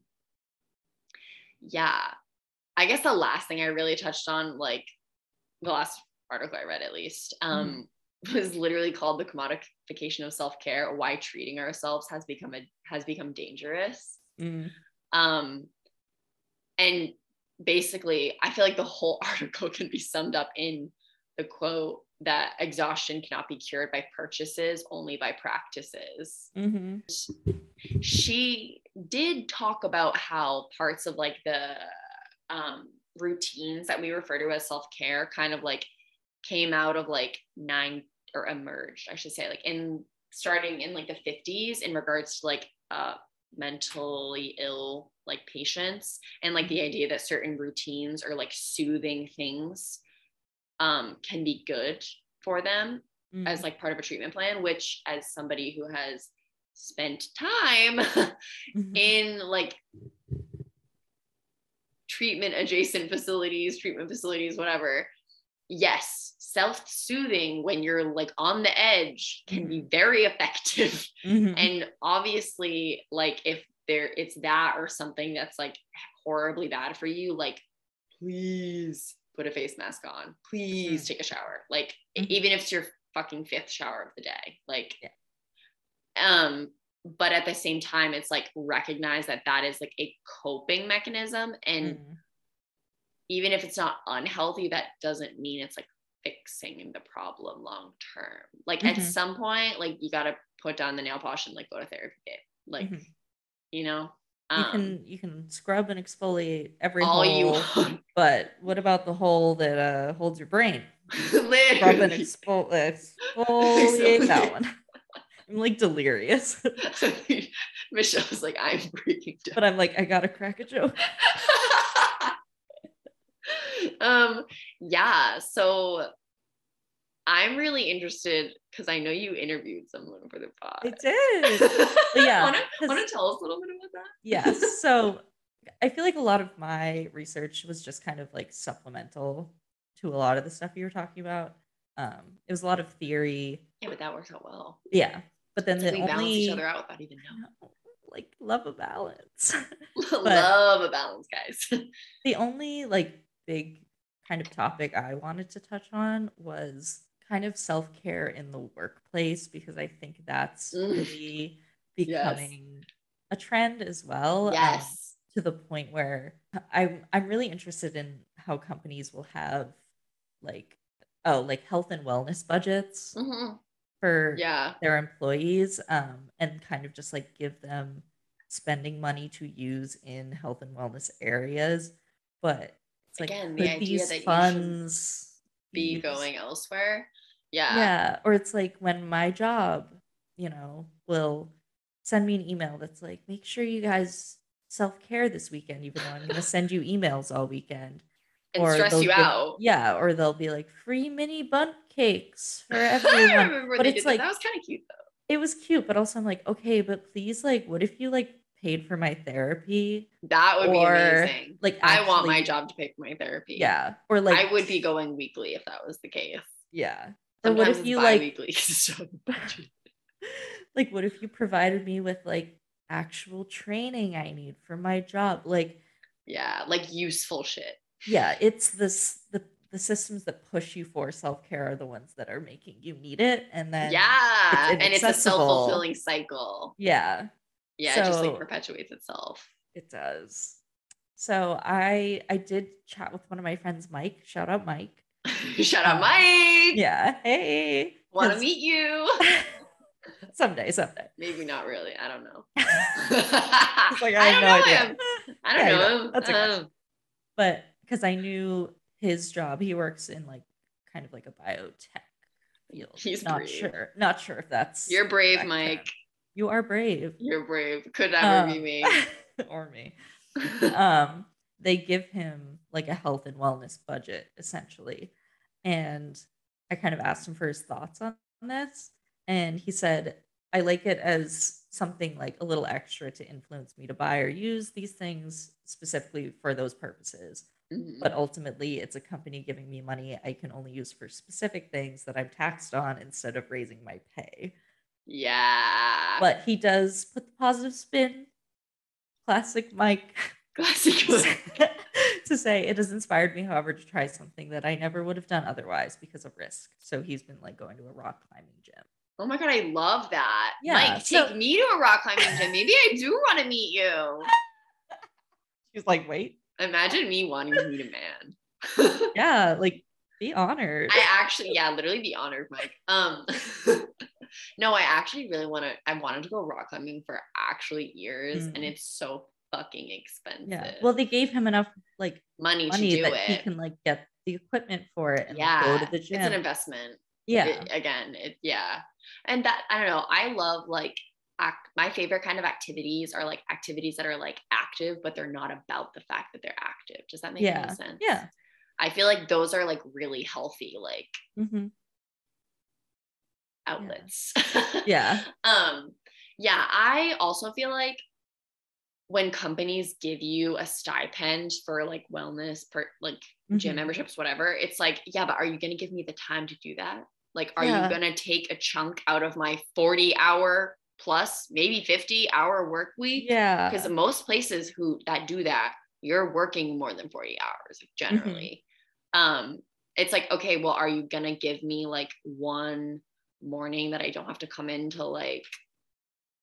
yeah i guess the last thing i really touched on like the last article i read at least um was literally called the commodification of self-care why treating ourselves has become a has become dangerous Mm. um and basically i feel like the whole article can be summed up in the quote that exhaustion cannot be cured by purchases only by practices. Mhm. she did talk about how parts of like the um, routines that we refer to as self-care kind of like came out of like nine or emerged i should say like in starting in like the 50s in regards to like uh, mentally ill like patients and like the idea that certain routines are like soothing things um, can be good for them Mm. as like part of a treatment plan which as somebody who has spent time Mhm. in like treatment adjacent facilities treatment facilities whatever yes self-soothing when you're like on the edge can be very effective Mhm. and obviously like if there it's that or something that's like horribly bad for you like please put a face mask on please Mhm. take a shower like Mhm. even if it's your fucking fifth shower of the day like Yeah. um but at the same time it's like recognize that that is like a coping mechanism and Mm. even if it's not unhealthy that doesn't mean it's like fixing the problem long term like at Mhm. some point like you got to put down the nail polish and like go to therapy like Mhm. you know you um, can you can scrub and exfoliate every all you hole, want but what about the hole that uh, holds your brain? Scrub and exfol- exfoliate that one. I'm like delirious, Michelle's like I'm breaking down but I'm like I gotta crack a joke. um yeah so i'm really interested because i know you interviewed someone for the pod I did. yeah, want want to tell us a little bit about that yes. So I feel like a lot of my research was just kind of like supplemental to a lot of the stuff you were talking about. Um, it was a lot of theory. yeah but that works out well Yeah. But then the we balance only each other out without even knowing like love a balance. love a balance guys the only like big kind of topic I wanted to touch on was kind of self-care in the workplace because I think that's Mm. really Yes. becoming a trend as well. um, yes to the point where I'm I'm really interested in how companies will have like oh like health and wellness budgets Mhm. for yeah their employees um, and kind of just like give them spending money to use in health and wellness areas. But it's like, Again, the idea these that funds be used- going elsewhere yeah Yeah. Or it's like when my job, you know, will send me an email that's like, make sure you guys self care this weekend, even though I'm going to send you emails all weekend. and Or stress you give- out Yeah. Or they'll be like, free mini bunt cakes for I everyone. remember but it's did that. like- that was kind of cute though it was cute, but also I'm like, okay, but please, like, what if you like paid for my therapy, That would be amazing. like I want my job to pay for my therapy. yeah, or like I would be going weekly if that was the case. yeah. Or what if you like bi-weekly 'cause it's like what if you provided me with like actual training I need for my job? Like Yeah, like useful shit. yeah, it's this the the systems that push you for self-care are the ones that are making you need it and then yeah, it's and it's a self-fulfilling cycle. yeah Yeah, it just like perpetuates itself. It does. So I I did chat with one of my friends, Mike. Shout out Mike. Shout out Um, Mike. Yeah. Hey. Want to meet you? someday, someday. Maybe not really. I don't know. Like, I, have don't no know idea. him. I don't Yeah, you know know, him. that's okay. Um, But because I knew his job, he works in like kind of like a biotech field. He's not brave. sure. Not sure if that's You're brave, Mike. term. You are brave. You're brave. Could never be Um, me. or me. um they give him like a health and wellness budget essentially. And i kind of asked him for his thoughts on this and he said i like it as something like a little extra to influence me to buy or use these things specifically for those purposes. Mhm. but ultimately it's a company giving me money i can only use for specific things that i'm taxed on instead of raising my pay. Yeah. but he does put the positive spin. Classic mike Classic. to say it has inspired me, however, to try something that I never would have done otherwise because of risk. So he's been like going to a rock climbing gym. Oh my god, I love that. Yeah, Mike, so- take me to a rock climbing gym. Maybe I do want to meet you. He's like, wait, Imagine me wanting to meet a man. yeah, like be honored. I actually, yeah, literally be honored, Mike. Um, no, I actually really want to. I wanted to go rock climbing for actually years, and Mm. it's so fucking expensive. yeah. Well, they gave him enough like money, money to do that it. he can like get the equipment for it and like, yeah, go to the gym. it's an investment. yeah. It- again, it yeah, and that I don't know. I love like act. My favorite kind of activities are like activities that are like active, but they're not about the fact that they're active. Does that make Yeah. any sense? Yeah. I feel like those are like really healthy like hmm outlets. Yeah. um yeah i also feel like when companies give you a stipend for like wellness per like gym Mhm. memberships whatever it's like yeah but are you going to give me the time to do that like are Yeah. you going to take a chunk out of my 40 hour plus maybe 50 hour work week Yeah. because most places who that do that you're working more than 40 hours generally um it's like okay well are you gonna give me like one morning that i don't have to come in till like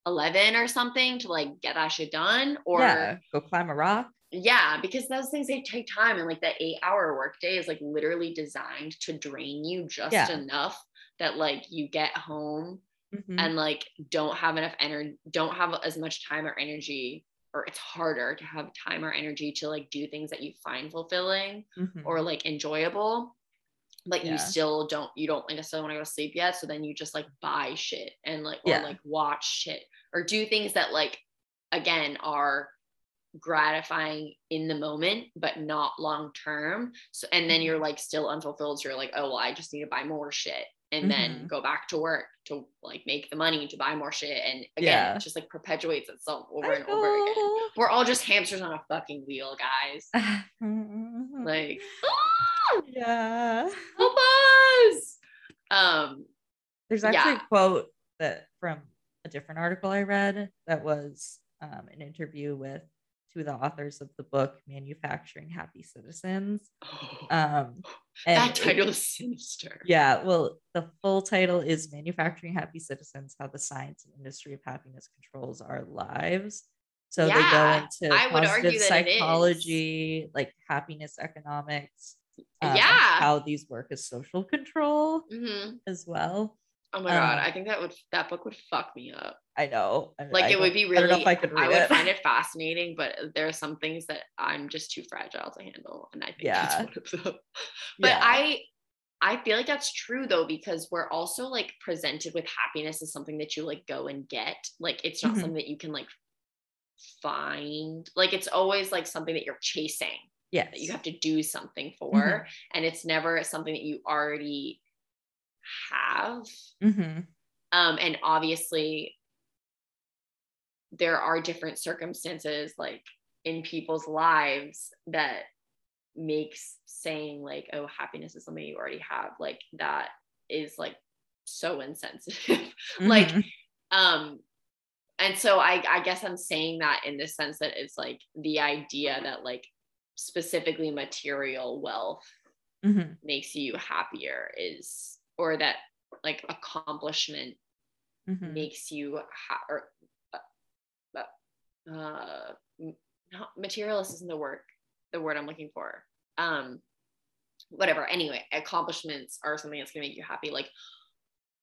11 or something to like get that shit done or yeah. Go climb a rock. Yeah, because those things they take time and like the eight hour workday is like literally designed to drain you just Yeah. enough that like you get home Mhm. and like don't have enough energy don't have as much time or energy or it's harder to have time or energy to like do things that you find fulfilling Mhm. or like enjoyable but Yeah. you still don't you don't like necessarily want to go to sleep yet so then you just like buy shit and like or Yeah. like watch shit or do things that like again are gratifying in the moment but not long term so and then you're like still unfulfilled so you're like oh well i just need to buy more shit and then Mhm. go back to work to like make the money to buy more shit and again Yeah. it just like perpetuates itself over I and over again we're all just hamsters on a fucking wheel guys like "Ah, yeah. help us um There's actually Yeah. a quote that from a different article I read that was um, an interview with two of the authors of the book Manufacturing Happy Citizens. Um, that title is sinister yeah, well, the full title is Manufacturing Happy Citizens How the Science and Industry of Happiness Controls Our Lives. So Yeah, they go into I would argue positive that it is. psychology, like happiness economics, um, Yeah. how these work as social control hmm as well. oh my god Um, i think that would that book would fuck me up I know. I- like I it would be I really don't know if I could read would it. find it fascinating but there are some things that i'm just too fragile to handle and i think Yeah. that's one of them but Yeah. i i feel like that's true though because we're also like presented with happiness as something that you like go and get like it's not Mhm. something that you can like find like it's always like something that you're chasing yes. that you have to do something for Mhm. and it's never something that you already have Mhm. um and obviously there are different circumstances like in people's lives that makes saying like oh happiness is something you already have like that is like so insensitive like Mhm. um and so I, I guess i'm saying that in the sense that it's like the idea that like specifically material wealth Mhm. makes you happier is or that like accomplishment Mhm. makes you ha- or uh, uh, not materialist isn't the word the word i'm looking for um whatever anyway accomplishments are something that's to make you happy like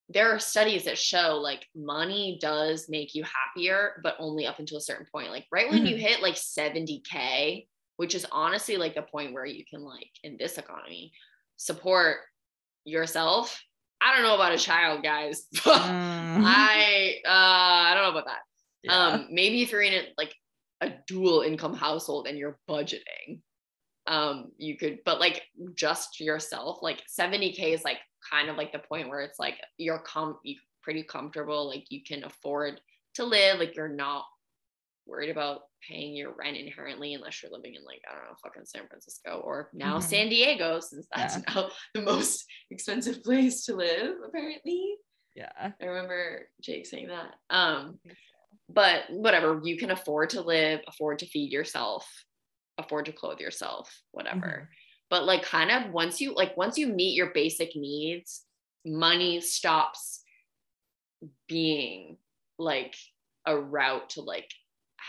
there are studies that show like money does make you happier but only up until a certain point like right when you Mhm. hit like 70k which is honestly like the point where you can like in this economy support yourself i don't know about a child guys Mm. I uh I don't know about that. Yeah. Um maybe if you're in a like a dual income household and you're budgeting, um you could but like just yourself, like 70k is like kind of like the point where it's like you're com pretty comfortable, like you can afford to live, like you're not worried about paying your rent inherently unless you're living in like I don't know fucking San Francisco or now Mhm. San Diego since that's Yeah. now the most expensive place to live apparently. yeah. I remember Jake saying that. Um, but whatever, you can afford to live, afford to feed yourself, afford to clothe yourself, whatever. But like kind of once you like once you meet your basic needs, money stops being like a route to like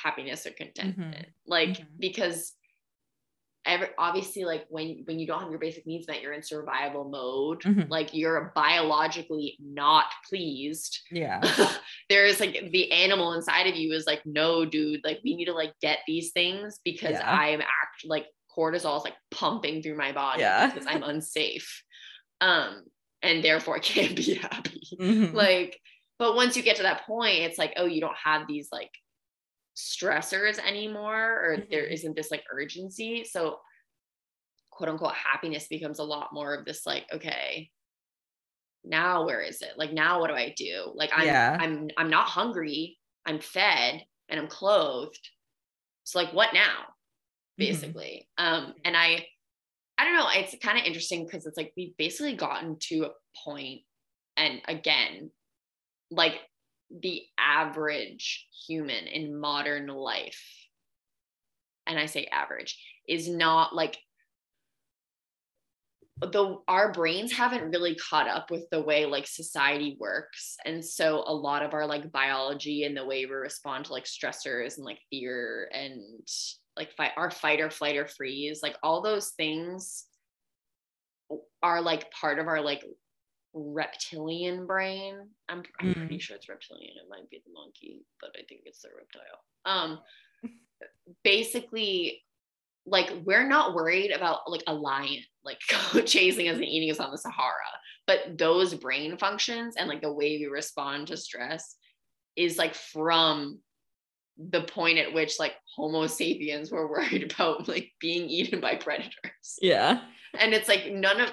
happiness or contentment. Like Mhm. because every obviously like when when you don't have your basic needs met, you're in survival mode. Mhm. Like you're biologically not pleased Yeah. there's like the animal inside of you is like no dude like we need to like get these things because Yeah. i am act like cortisol is like pumping through my body Yeah. because i'm unsafe um and therefore can't be happy Mhm. like but once you get to that point it's like oh you don't have these like stressors anymore or there Mhm. isn't this like urgency. So quote unquote happiness becomes a lot more of this like okay now where is it? Like now what do i do? Like i'm Yeah. i'm i'm not hungry. I'm fed and i'm clothed. So like what now? Mhm. basically. Um and i i don't know. It's kind of interesting because it's like we've basically gotten to a point and again like the average human in modern life and i say average is not like the our brains haven't really caught up with the way like society works. And so a lot of our like biology and the way we respond to like stressors and like fear and like fight our fight or flight or freeze like all those things are like part of our like reptilian brain i'm, I'm pretty Mm. sure it's reptilian it might be the monkey but i think it's the reptile um basically like we're not worried about like a lion like chasing us and eating us on the Sahara, but those brain functions and like the way we respond to stress is like from the point at which like Homo sapiens were worried about like being eaten by predators. Yeah. And it's like none of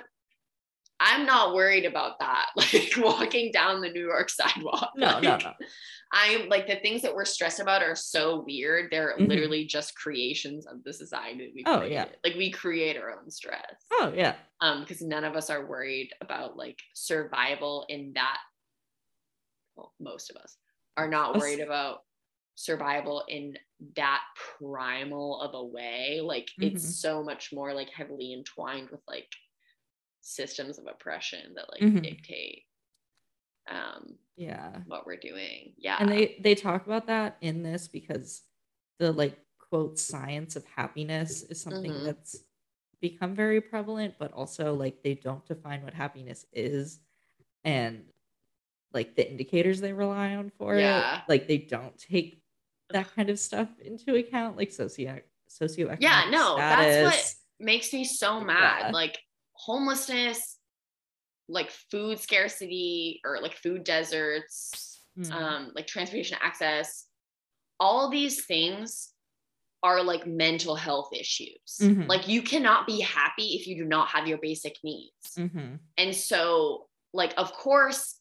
I'm not worried about that. Like walking down the New York sidewalk. No, no, Like, no. I'm like the things that we're stressed about are so weird. They're Mhm. literally just creations of the society we Oh, created. yeah. Like we create our own stress. Oh yeah. Um, because none of us are worried about like survival in that. Well, most of us are not worried about survival in that primal of a way. Like Mhm. it's so much more like heavily entwined with like systems of oppression that like Mhm. dictate um Yeah. what we're doing. Yeah. and they they talk about that in this because the like quote science of happiness is something Mhm. that's become very prevalent but also like they don't define what happiness is and like the indicators they rely on for Yeah. it like they don't take that kind of stuff into account like socio socioeconomic yeah no that's what makes me so mad Yeah. like homelessness like food scarcity or like food deserts Mm. um like transportation access all these things are like mental health issues Mhm. like you cannot be happy if you do not have your basic needs Mhm. and so like of course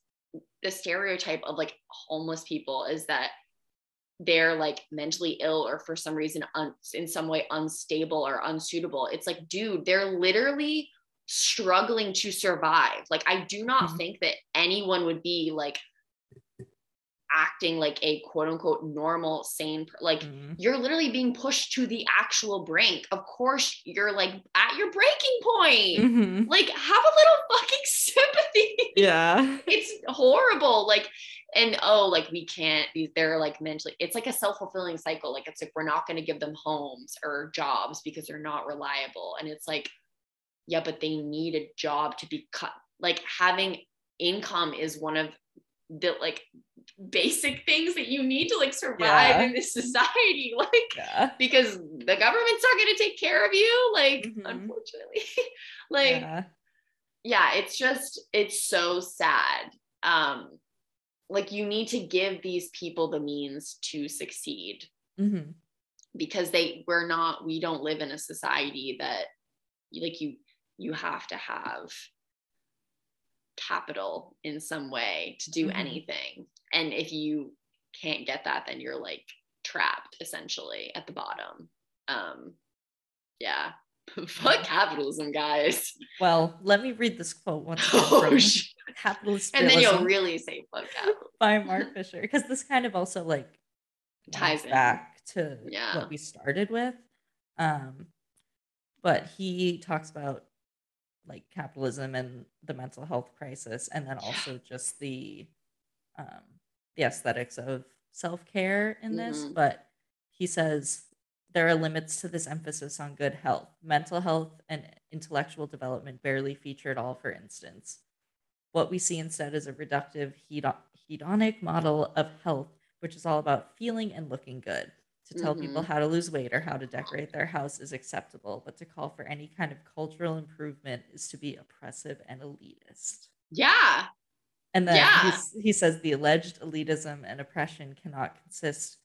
the stereotype of like homeless people is that they're like mentally ill or for some reason un- in some way unstable or unsuitable it's like dude they're literally struggling to survive like i do not Mhm. think that anyone would be like acting like a quote unquote normal sane like Mhm. you're literally being pushed to the actual brink of course you're like at your breaking point Mhm. like have a little fucking sympathy Yeah. it's horrible like and oh like we can't these they're like mentally it's like a self-fulfilling cycle like it's like we're not going to give them homes or jobs because they're not reliable and it's like yeah but they need a job to be cut like having income is one of the like basic things that you need to like survive Yeah. in this society like Yeah. because the government's not going to take care of you like Mhm. unfortunately like yeah. yeah it's just it's so sad um like you need to give these people the means to succeed Mhm. because they we're not we don't live in a society that like you you have to have capital in some way to do Mhm. anything. And if you can't get that then you're like trapped essentially at the bottom. Um yeah. Fuck capitalism guys. Well, let me read this quote once oh from shit Capitalist and then you'll really say fuck capitalism by Mark Fisher because this kind of also like Ties back to Yeah. what we started with. Um, but he talks about like capitalism and the mental health crisis, and then also just the um, the aesthetics of self care in this. Mhm. But he says there are limits to this emphasis on good health. Mental health and intellectual development barely feature at all, for instance. What we see instead is a reductive hedo- hedonic model of health, which is all about feeling and looking good. To tell people mm-hmm. how to lose weight or how to decorate their house is acceptable, but to call for any kind of cultural improvement is to be oppressive and elitist. yeah And then Yeah. he says the alleged elitism and oppression cannot consist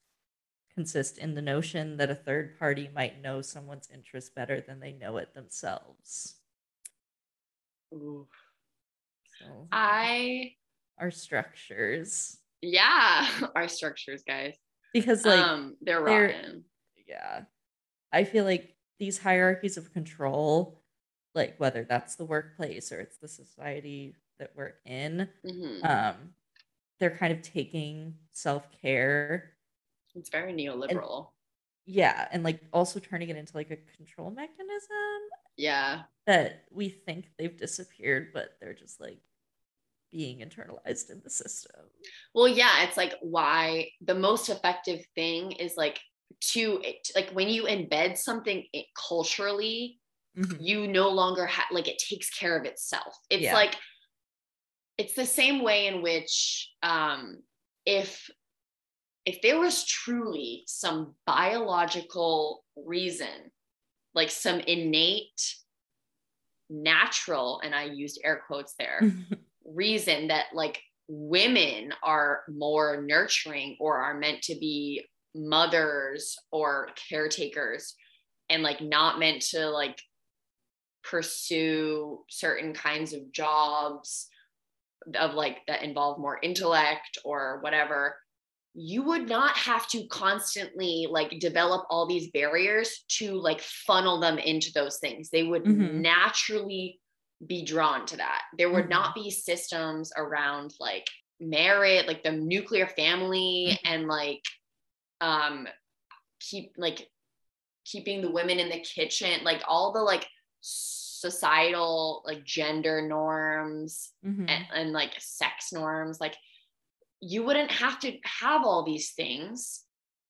consist in the notion that a third party might know someone's interest better than they know it themselves. Ooh. So i our structures yeah our structures guys because like um they're they're- rotten yeah. I feel like these hierarchies of control like whether that's the workplace or it's the society that we're in Mhm. um they're kind of taking self-care it's very neoliberal. Yeah and like also turning it into like a control mechanism yeah. that we think they've disappeared but they're just like being internalized in the system well yeah it's like why the most effective thing is like to like when you embed something culturally Mhm. you no longer have like it takes care of itself it's Yeah. like it's the same way in which um if if there was truly some biological reason like some innate natural and i used air quotes there reason that like women are more nurturing or are meant to be mothers or caretakers and like not meant to like pursue certain kinds of jobs of like that involve more intellect or whatever you would not have to constantly like develop all these barriers to like funnel them into those things they would Mhm. naturally be drawn to that there would Mhm. not be systems around like merit like the nuclear family Mhm. and like um keep like keeping the women in the kitchen like all the like societal like gender norms Mhm. and, and like sex norms like you wouldn't have to have all these things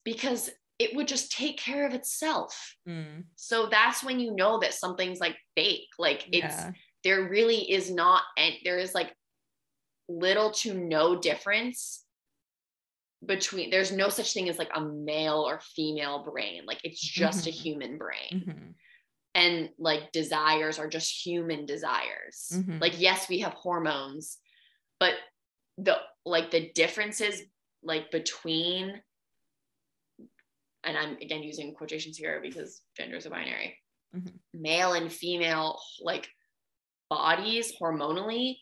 because it would just take care of itself Mm. so that's when you know that something's like fake like it's yeah there really is not and there is like little to no difference between there's no such thing as like a male or female brain like it's just a Mhm. human brain Mhm. and like desires are just human desires Mhm. like yes we have hormones but the like the differences like between and i'm again using quotations here because gender is a binary Mhm. male and female like bodies hormonally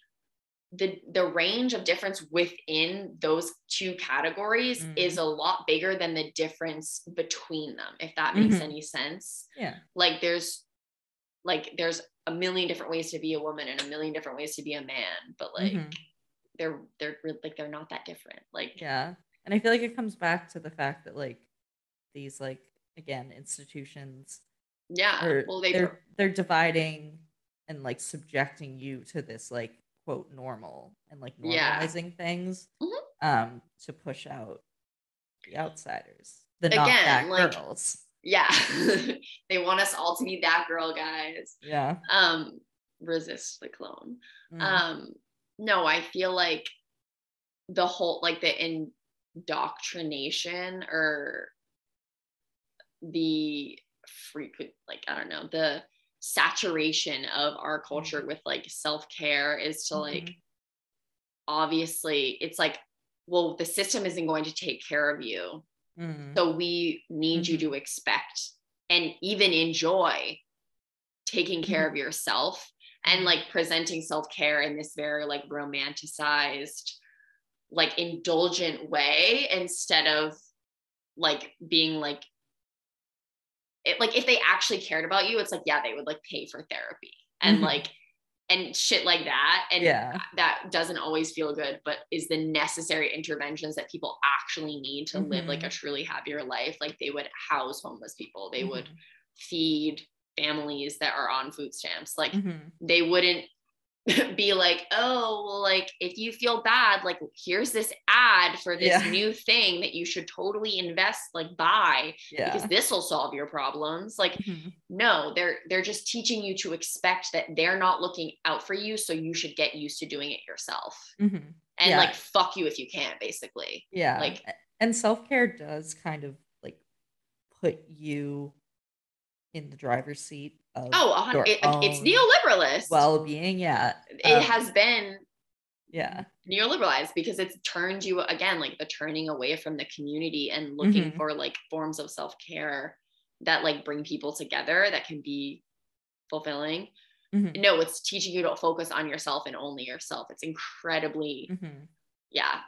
the the range of difference within those two categories Mhm. is a lot bigger than the difference between them if that makes Mhm. any sense Yeah. like there's like there's a million different ways to be a woman and a million different ways to be a man but like Mhm. they're they're re- like they're not that different like Yeah. And I feel like it comes back to the fact that like these like again institutions yeah are well they they're they're dividing and like subjecting you to this like quote normal and like Yeah. normalizing things Mhm. um to push out the outsiders the not Again, like- girls yeah they want us all to be that girl guys yeah um resist the clone Mm. um no i feel like the whole like the indoctrination or the frequent like i don't know the saturation of our culture with like self-care is to like Mhm. obviously it's like well the system isn't going to take care of you Mm. so we need you Mhm. to expect and even enjoy taking care Mm-hmm. of yourself and like presenting self-care in this very like romanticized like indulgent way instead of like being like it like if they actually cared about you it's like yeah they would like pay for therapy and Mhm. like and shit like that and Yeah. that doesn't always feel good but is the necessary interventions that people actually need to live like a Mhm. truly happier life like they would house homeless people they would Mhm. feed families that are on food stamps like Mhm. they wouldn't be like oh well like if you feel bad like here's this ad for this Yeah. new thing that you should totally invest like buy yeah because this will solve your problems like Mhm. no they're they're just teaching you to expect that they're not looking out for you so you should get used to doing it yourself Mhm. and Yeah. like fuck you if you can't basically yeah like- and self-care does kind of like put you in the driver's seat oh it, it's neoliberalist well-being yeah it um, has been yeah neoliberalized because it's turned you again like the turning away from the community and looking Mhm. for like forms of self-care that like bring people together that can be fulfilling Mhm. no it's teaching you to focus on yourself and only yourself it's incredibly Mhm. yeah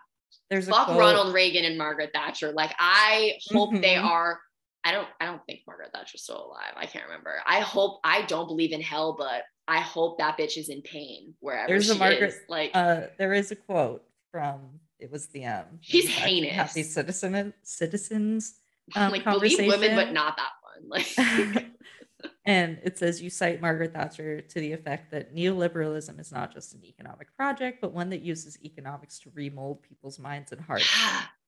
there's fuck ronald reagan and margaret thatcher like i hope they Mhm. are i don't i don't think margaret thatcher's still alive. I can't remember. I hope i don't believe in hell but i hope that bitch is in pain wherever There's a Margaret- is. Like uh there is a quote from it was the um She's manufacturing happy citizen citizens um, like believe women but not that one. Like and it says you cite Margaret Thatcher to the effect that neoliberalism is not just an economic project, but one that uses economics to remold people's minds and hearts.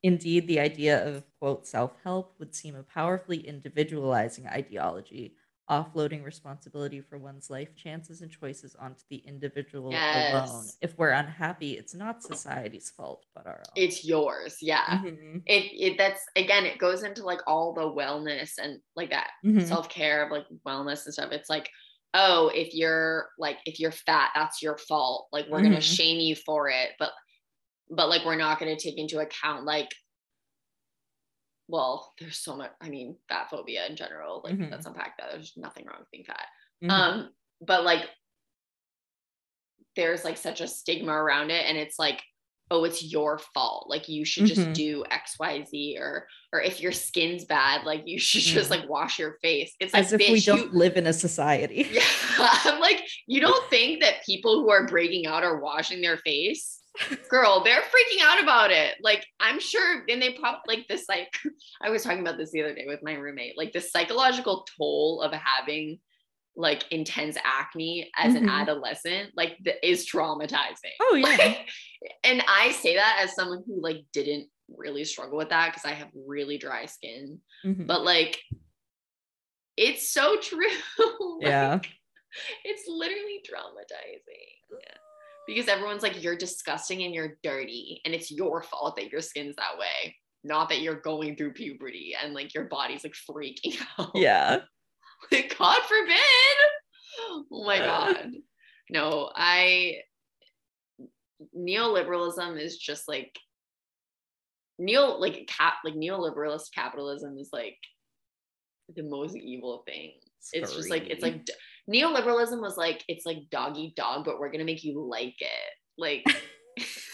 Indeed, the idea of quote self help would seem a powerfully individualizing ideology, offloading responsibility for one's life chances and choices onto the individual alone. If we're unhappy, it's not society's fault, but our own. it's yours yeah. Mhm, it, it that's again it goes into like all the wellness and like that mhm, self-care of like wellness and stuff. It's like oh if you're like if you're fat that's your fault. Like we're gonna Mhm. shame you for it. But but like we're not gonna take into account like well there's so much i mean fat phobia in general like Mhm. let's unpack that there's nothing wrong with being fat mhm. um but like there's like such a stigma around it and it's like oh it's your fault like you should just Mhm. do xyz or or if your skin's bad like you should just Mm. like wash your face it's like if bitch, we don't you live in a society. yeah i'm like you don't think that people who are breaking out are washing their face girl they're freaking out about it like i'm sure and they probably like this like i was talking about this the other day with my roommate like the psychological toll of having like intense acne as an Mhm. adolescent like the, is traumatizing Oh yeah. Like, and i say that as someone who like didn't really struggle with that because i have really dry skin Mhm. but like it's so true Like, yeah. it's literally traumatizing. Yeah. Because everyone's like, you're disgusting and you're dirty, and it's your fault that your skin's that way. Not that you're going through puberty and like your body's like freaking out. Yeah. Like, God forbid. Oh my uh. God. No, I, neoliberalism is just like, neo, like, cap, like neoliberalist capitalism is like the most evil thing it's just like it's like neoliberalism was like it's like doggy dog but we're gonna make you like it Like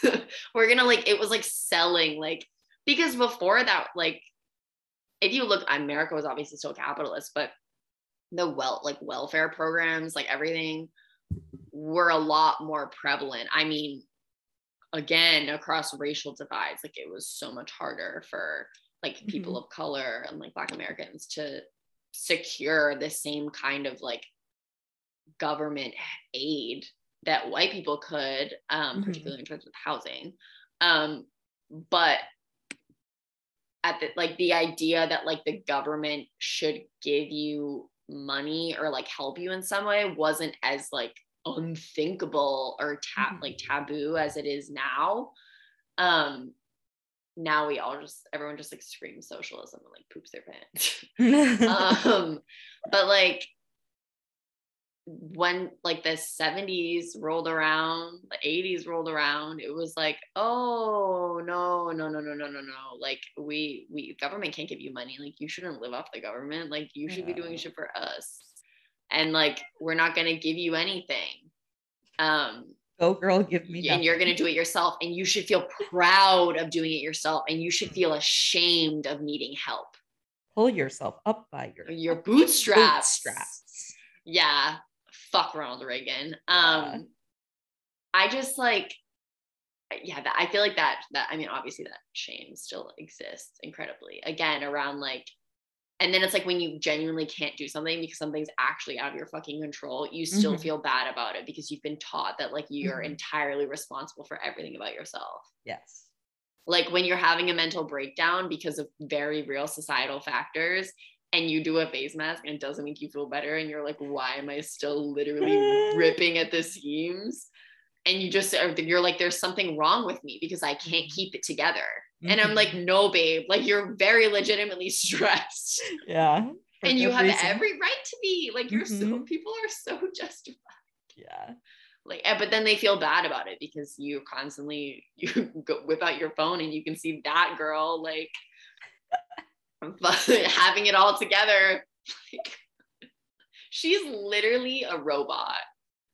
we're gonna like it was like selling like because before that like if you look America was obviously still capitalist, but the well like welfare programs, like everything were a lot more prevalent. I mean, again, across racial divides, like it was so much harder for like people Mhm. of color and like black Americans to secure the same kind of like government aid that white people could, um, Mhm. particularly in terms of housing. Um, but at the like the idea that like the government should give you money or like help you in some way wasn't as like unthinkable or ta- Mhm. like taboo as it is now um now we all just everyone just like screams socialism and like poops their pants um but like when like the 70s rolled around the 80s rolled around it was like oh no no no no no no no. Like we we government can't give you money. Like you shouldn't live off the government. Like you should be doing shit for us. And like we're not going to give you anything. Um Go girl, give me. and you're going to do it yourself and you should feel proud of doing it yourself and you should Mm. feel ashamed of needing help. Pull yourself up by your your bootstraps. bootstraps. yeah fuck ronald reagan um i just like yeah that, i feel like that that i mean obviously that shame still exists incredibly again around like and then it's like when you genuinely can't do something because something's actually out of your fucking control you still Mhm. feel bad about it because you've been taught that like you're Mhm. entirely responsible for everything about yourself Yes. like when you're having a mental breakdown because of very real societal factors and you do a face mask and it doesn't make you feel better and you're like why am i still literally ripping at the seams and you just are you're like there's something wrong with me because i can't keep it together and i'm like no babe like you're very legitimately stressed yeah. and you have reason. every right to be like you're so Mhm. people are so justified Yeah. like eh, but then they feel bad about it because you constantly you go whip out your phone and you can see that girl like having it all together like she's literally a robot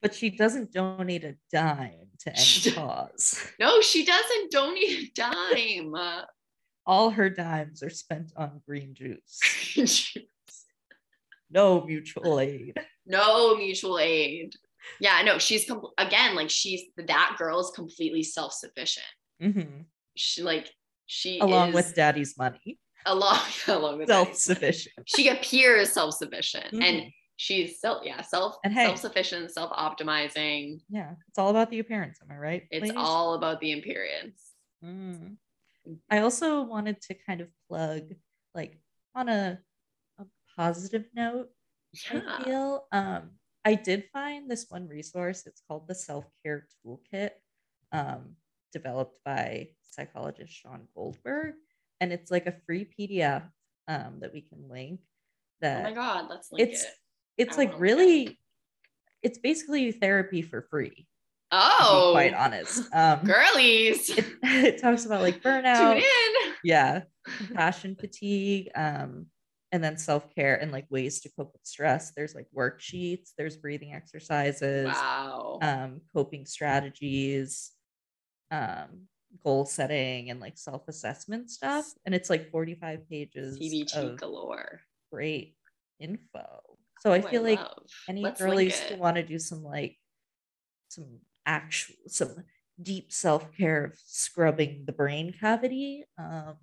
But she doesn't donate a dime to any cause. no she doesn't donate a dime All her dimes are spent on green juice. No mutual aid. no mutual aid yeah no she's com- again like she's that girl is completely self-sufficient Mhm. she like she Along is, with daddy's money. along along. Self-sufficient. she appears self-sufficient and Mhm. she's self yeah self And hey- self-sufficient self-optimizing Yeah. It's all about the appearance. Am I right? it's ladies? all about the appearance Mm. I also wanted to kind of plug, like, on a, a positive note, I yeah feel. Um, I did find this one resource. It's called the Self Care Toolkit, um, developed by psychologist Sean Goldberg, and it's like a free PDF um, that we can link. That oh my god let's link it's it it's I like really, it's basically therapy for free. Oh quite honest. Um, girlies it, it talks about like burnout. tune in yeah compassion fatigue um and then self-care and like ways to cope with stress there's like worksheets there's breathing exercises wow um coping strategies um goal setting and like self-assessment stuff and it's like 45 pages of galore. great info. So i Oh, feel like love. any Let's girlies who want to do some like some actual some deep self-care of scrubbing the brain cavity um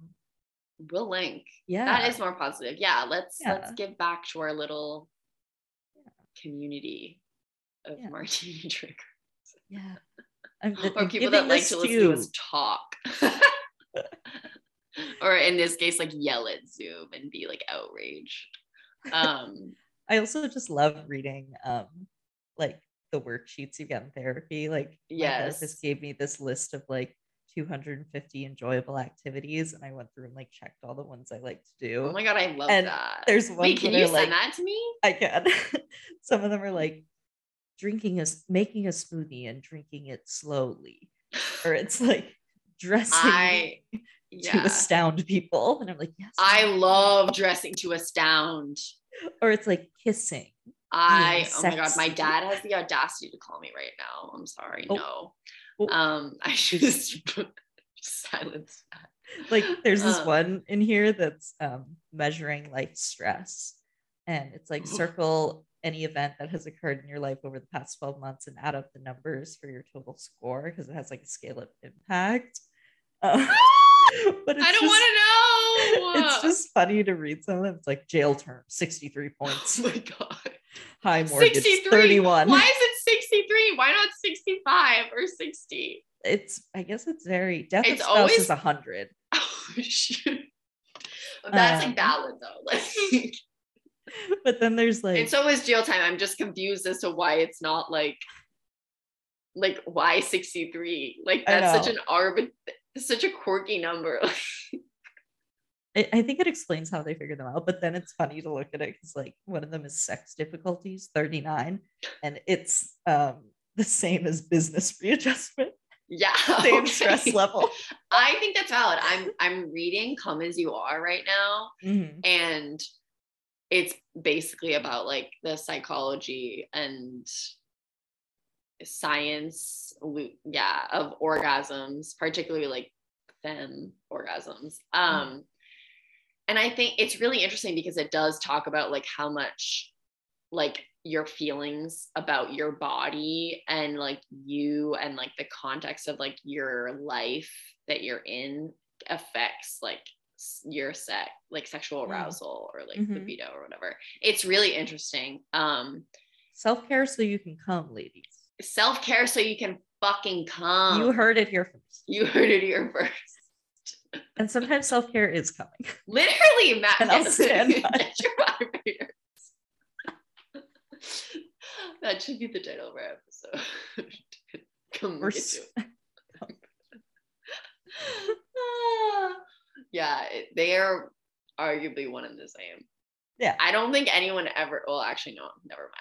we'll link. Yeah. that is more positive. Yeah let's let's give back to our little community of Yeah. martini drinkers yeah I'm, or I'm people that like this to listen to us talk or in this case like yell at zoom and be like outraged um I also just love reading um like the worksheets you get in therapy. Like Yes. therapist gave me this list of like 250 enjoyable activities, and I went through and like checked all the ones I like to do. oh my god i love And that there's one. wait can you send like- that to me I can. Some of them are like drinking a s- making a smoothie and drinking it slowly, or it's like dressing i to astound people, and I'm like, yes, i ma'am." love dressing to astound Or it's like kissing I oh my god, my dad has the audacity to call me right now. I'm sorry. Oh. No. Oh. Um, I should just silence that. like there's this Uh. one in here that's um measuring like stress and it's like circle any event that has occurred in your life over the past 12 months and add up the numbers for your total score because it has like a scale of impact Uh, but I don't want to know. it's just funny to read some of them it's like jail term 63 points. oh my god. high mortgage 63. 31 Why is it 63? Why not 65 or 60? it's i guess it's very death It's of spouse always- is 100 Oh shit. That's Um, like valid though. Like but then there's like and so is jail time. I'm just confused as to why it's not like like why 63? Like that's such an arbit such a quirky number. I, I think it explains how they figured them out, but then it's funny to look at it because like one of them is sex difficulties, 39, and it's um the same as business readjustment, yeah. same okay. stress level. I think that's valid. I'm I'm reading Come As You Are right now. Mhm. and it's basically about like the psychology and science yeah of orgasms particularly like fem orgasms. Um and i think it's really interesting because it does talk about like how much like your feelings about your body and like you and like the context of like your life that you're in affects like your sex like sexual Mm. arousal or like Mhm. libido or whatever it's really interesting um Self-care so you can come, ladies. self-care so you can fucking come you heard it here first. you heard it here first And sometimes self-care is coming. literally Matt And I'll stand by Get your vibrators. that should be the title of our episode come We're get s- you. Ah, yeah, it- they are arguably one and the same. Yeah. I don't think anyone ever. Well, actually, no. Never mind.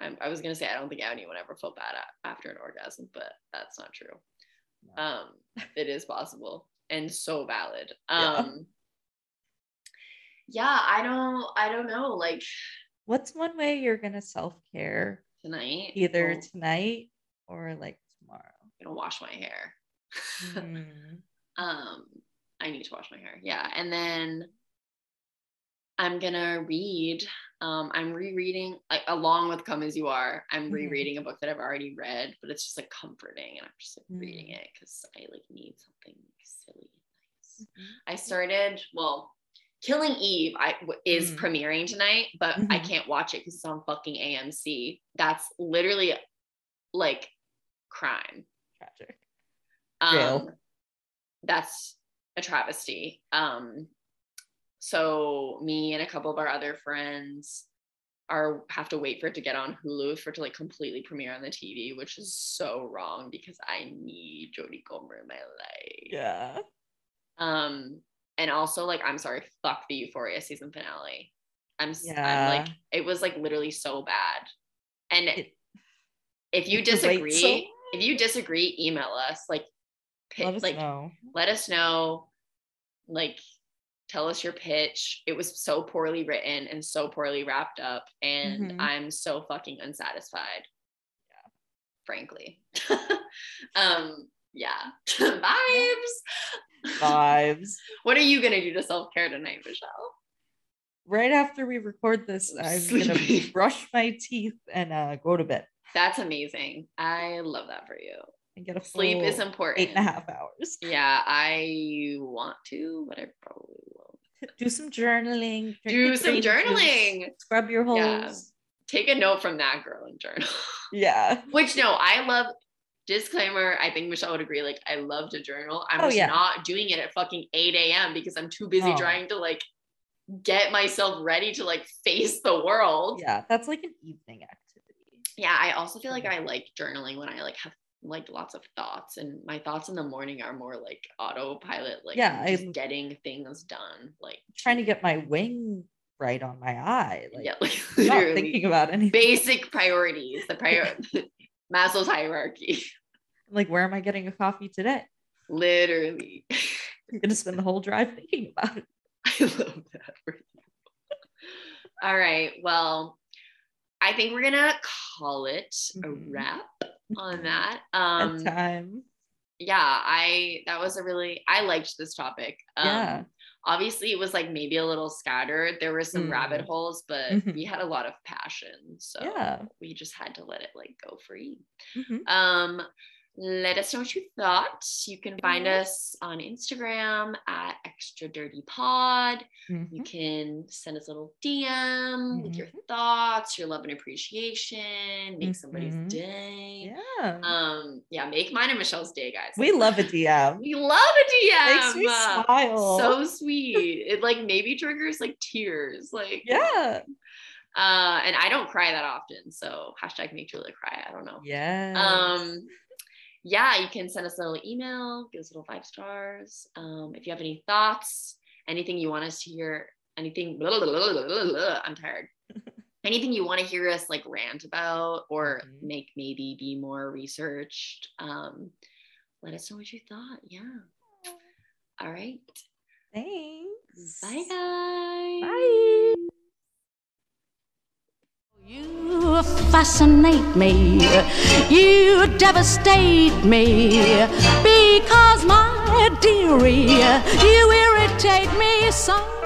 I'm, I was gonna say I don't think anyone ever felt bad after an orgasm, but that's not true. No. Um, it is possible and so valid. Yeah. Um, yeah, I don't. I don't know. Like What's one way you're gonna self-care tonight, either I'll- tonight or like tomorrow? I'm gonna wash my hair. Mm. um i need to wash my hair yeah and then i'm gonna read um i'm rereading like along with come as you are i'm Mhm. rereading a book that i've already read but it's just like comforting and i'm just like reading Mm. it because i like need something silly and nice Mhm. i started well killing eve i w- is Mm. premiering tonight but i Mhm. can't watch it because it's on fucking amc that's literally like crime Tragic. um, Jail. that's a travesty. Um, so me and a couple of our other friends are have to wait for it to get on Hulu for it to like completely premiere on the TV, which is so wrong because I need Jodie Comer in my life. Yeah. Um, and also like I'm sorry, fuck the Euphoria season finale. I'm, Yeah. I'm like it was like literally so bad. And It- if you It's a wait disagree, so if you disagree, email us like Let us like know. let us know like tell us your pitch. It was so poorly written and so poorly wrapped up and Mhm. i'm so fucking unsatisfied. Yeah frankly. Um yeah. Vibes. Vibes. what are you gonna do to self-care tonight michelle? Right after we record this, I'm gonna brush my teeth and uh, go to bed. That's amazing. I love that for you and get a sleep is important eight and a half hours. yeah i want to but i probably won't Do some journaling. do some green juice, journaling Scrub your holes. Yeah. take a note from that girl and journal Yeah. Which no, I love. Disclaimer: I think Michelle would agree. Like, I love to journal. I'm Oh, just yeah. not doing it at fucking 8 a.m. because I'm too busy Oh. trying to like get myself ready to like face the world. Yeah. That's like an evening activity. Yeah, I also feel like mm. I like journaling when I like have like lots of thoughts, and my thoughts in the morning are more like autopilot. Like, Yeah, just I'm- getting things done. Like trying to get my wing right on my eye. Like, yeah, like not literally thinking about anything. basic priorities. The prior Maslow's hierarchy. like, where am I getting a coffee today? Literally. I'm gonna spend the whole drive thinking about it. I love that for you. All right. Well, I think we're gonna call it a Mhm. wrap on that. Um, time. yeah, I that was a really I liked this topic. Um, Yeah. Obviously, it was like maybe a little scattered. There were some rabbit Mm. holes, but Mhm. we had a lot of passion, so Yeah. we just had to let it like go free. Mhm. Um, let us know what you thought. You can find us on Instagram at Extra Dirty Pod. You Mhm. can send us a little DM with your Mhm. thoughts, your love and appreciation, make somebody's Mhm. day. Yeah. Um, yeah, make mine and Michelle's day, guys. we love a DM. We love a DM. Makes me smile. So sweet. It like maybe triggers like tears. Like yeah. Uh, and I don't cry that often, so hashtag make Julia cry. I don't know. Yeah. Um, yeah, you can send us a little email, give us a little five stars. Um, if you have any thoughts, anything you want us to hear, anything, blah, blah, blah, I'm tired. anything you want to hear us like rant about or Mhm. make maybe be more researched, um, let us know what you thought. Yeah. All right. Thanks. Bye, guys. Bye. You fascinate me. You devastate me. Because, my dearie, you irritate me so.